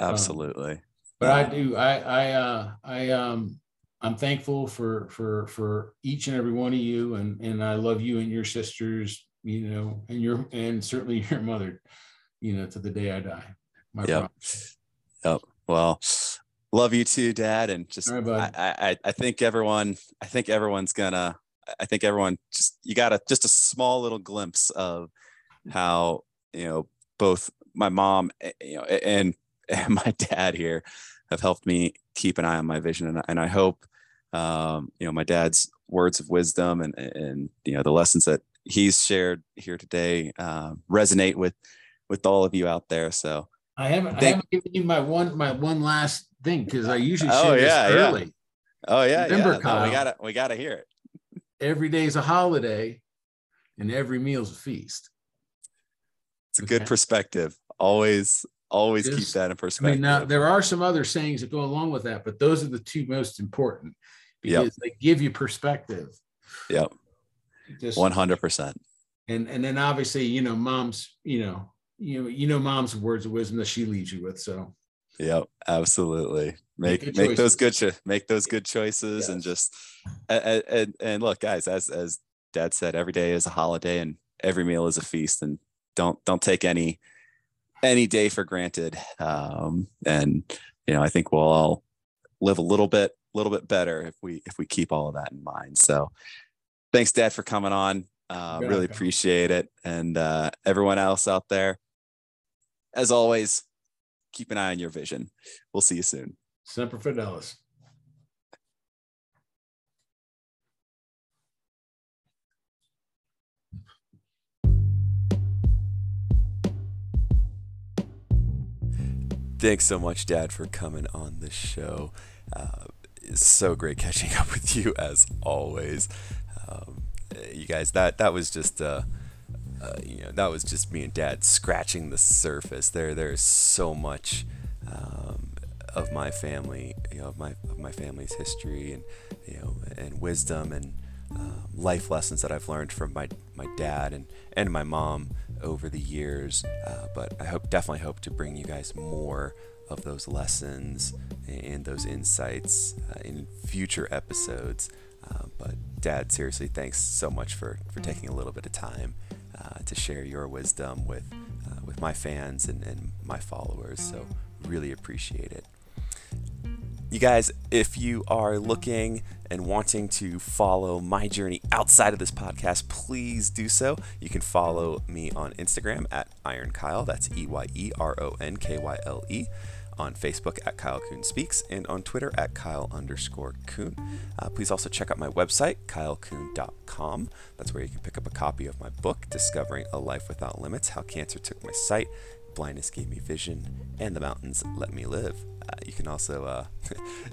absolutely. Um, but I do. I I uh, I um I'm thankful for for for each and every one of you, and and I love you and your sisters. You know, and your and certainly (laughs) your mother. You know, to the day I die my yep. Yep. Well, love you too, Dad. And just right, I, I I think everyone I think everyone's gonna I think everyone just you got a just a small little glimpse of how you know both my mom, eh, you know, and, (laughs) and my dad here have helped me keep an eye on my vision, and, and I hope, um, you know, my dad's words of wisdom and and you know the lessons that he's shared here today uh, resonate with with all of you out there. So I haven't Thank- I haven't given you my one my one last thing because I usually oh, yeah, this early. Yeah. Oh yeah, Remember, yeah. Kyle, no, we gotta we gotta hear it. Every day is a holiday, and every meal's a feast. It's a okay. good perspective. Always always Just, keep that in perspective. I mean, now there are some other sayings that go along with that, but those are the two most important because yep. they give you perspective. Yep. Just 100%. And and then obviously, you know, mom's, you know, you know, you know mom's words of wisdom that she leaves you with. So Yep, absolutely. Make make, make those good cho- make those good choices yes. and just and, and and look, guys, as as dad said, every day is a holiday and every meal is a feast and don't don't take any any day for granted. Um, and you know, I think we'll all live a little bit little bit better if we if we keep all of that in mind. So thanks, Dad, for coming on. Uh, really appreciate it. And uh, everyone else out there, as always, keep an eye on your vision. We'll see you soon. Semper Fidelis. Thanks so much, Dad, for coming on the show. Uh, it's so great catching up with you as always. Um, you guys, that that was just uh, uh, you know that was just me and Dad scratching the surface. There there's so much um, of my family, you know, of my of my family's history and you know and wisdom and um, life lessons that I've learned from my my dad and and my mom over the years. Uh, but I hope definitely hope to bring you guys more of those lessons and those insights uh, in future episodes. Uh, but Dad, seriously, thanks so much for for taking a little bit of time to share your wisdom with uh, with my fans and, and my followers. So really appreciate it. You guys, if you are looking and wanting to follow my journey outside of this podcast, please do so. You can follow me on Instagram at Iron Kyle. That's E Y E R O N K Y L E. On Facebook at Kyle Coon Speaks and on Twitter at Kyle underscore Coon. Uh, please also check out my website, kylecoon.com. That's where you can pick up a copy of my book, Discovering a Life Without Limits How Cancer Took My Sight, Blindness Gave Me Vision, and the Mountains Let Me Live. Uh, you can also uh,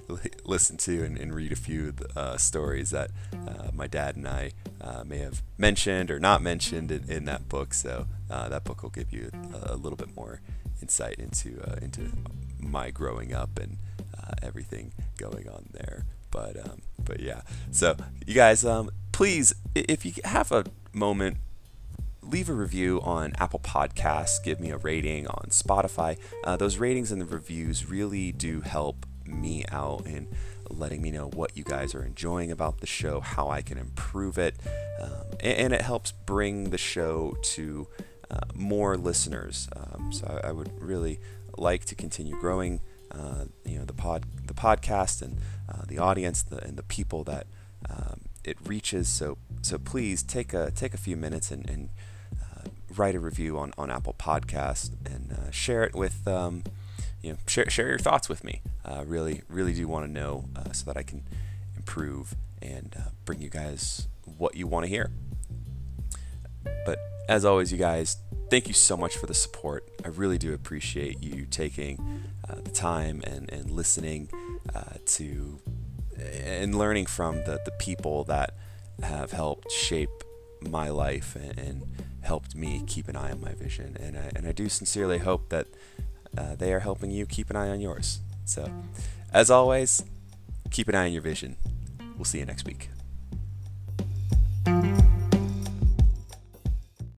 (laughs) listen to and, and, read a few uh, stories that uh, my dad and I uh, may have mentioned or not mentioned in, in that book. So uh, that book will give you a, a little bit more insight into into my growing up and everything going on there. But um, but yeah, so you guys, um, please, if you have a moment leave a review on Apple Podcasts, give me a rating on Spotify. Uh, those ratings and the reviews really do help me out in letting me know what you guys are enjoying about the show, how I can improve it, um, and, and, it helps bring the show to uh, more listeners. Um, so I, I, would really like to continue growing, uh, you know, the pod, the podcast, and uh, the audience, the, and the people that um, it reaches. So so please take a take a few minutes and, and write a review on, on Apple Podcast and uh, share it with um, you know share, share your thoughts with me. Uh, really really do want to know uh, so that I can improve and uh, bring you guys what you want to hear. But as always, you guys, thank you so much for the support. I really do appreciate you taking uh, the time and, and listening uh, to and learning from the, the people that have helped shape my life and, and helped me keep an eye on my vision. And I, and I do sincerely hope that uh, they are helping you keep an eye on yours. So, as always, keep an eye on your vision. We'll see you next week.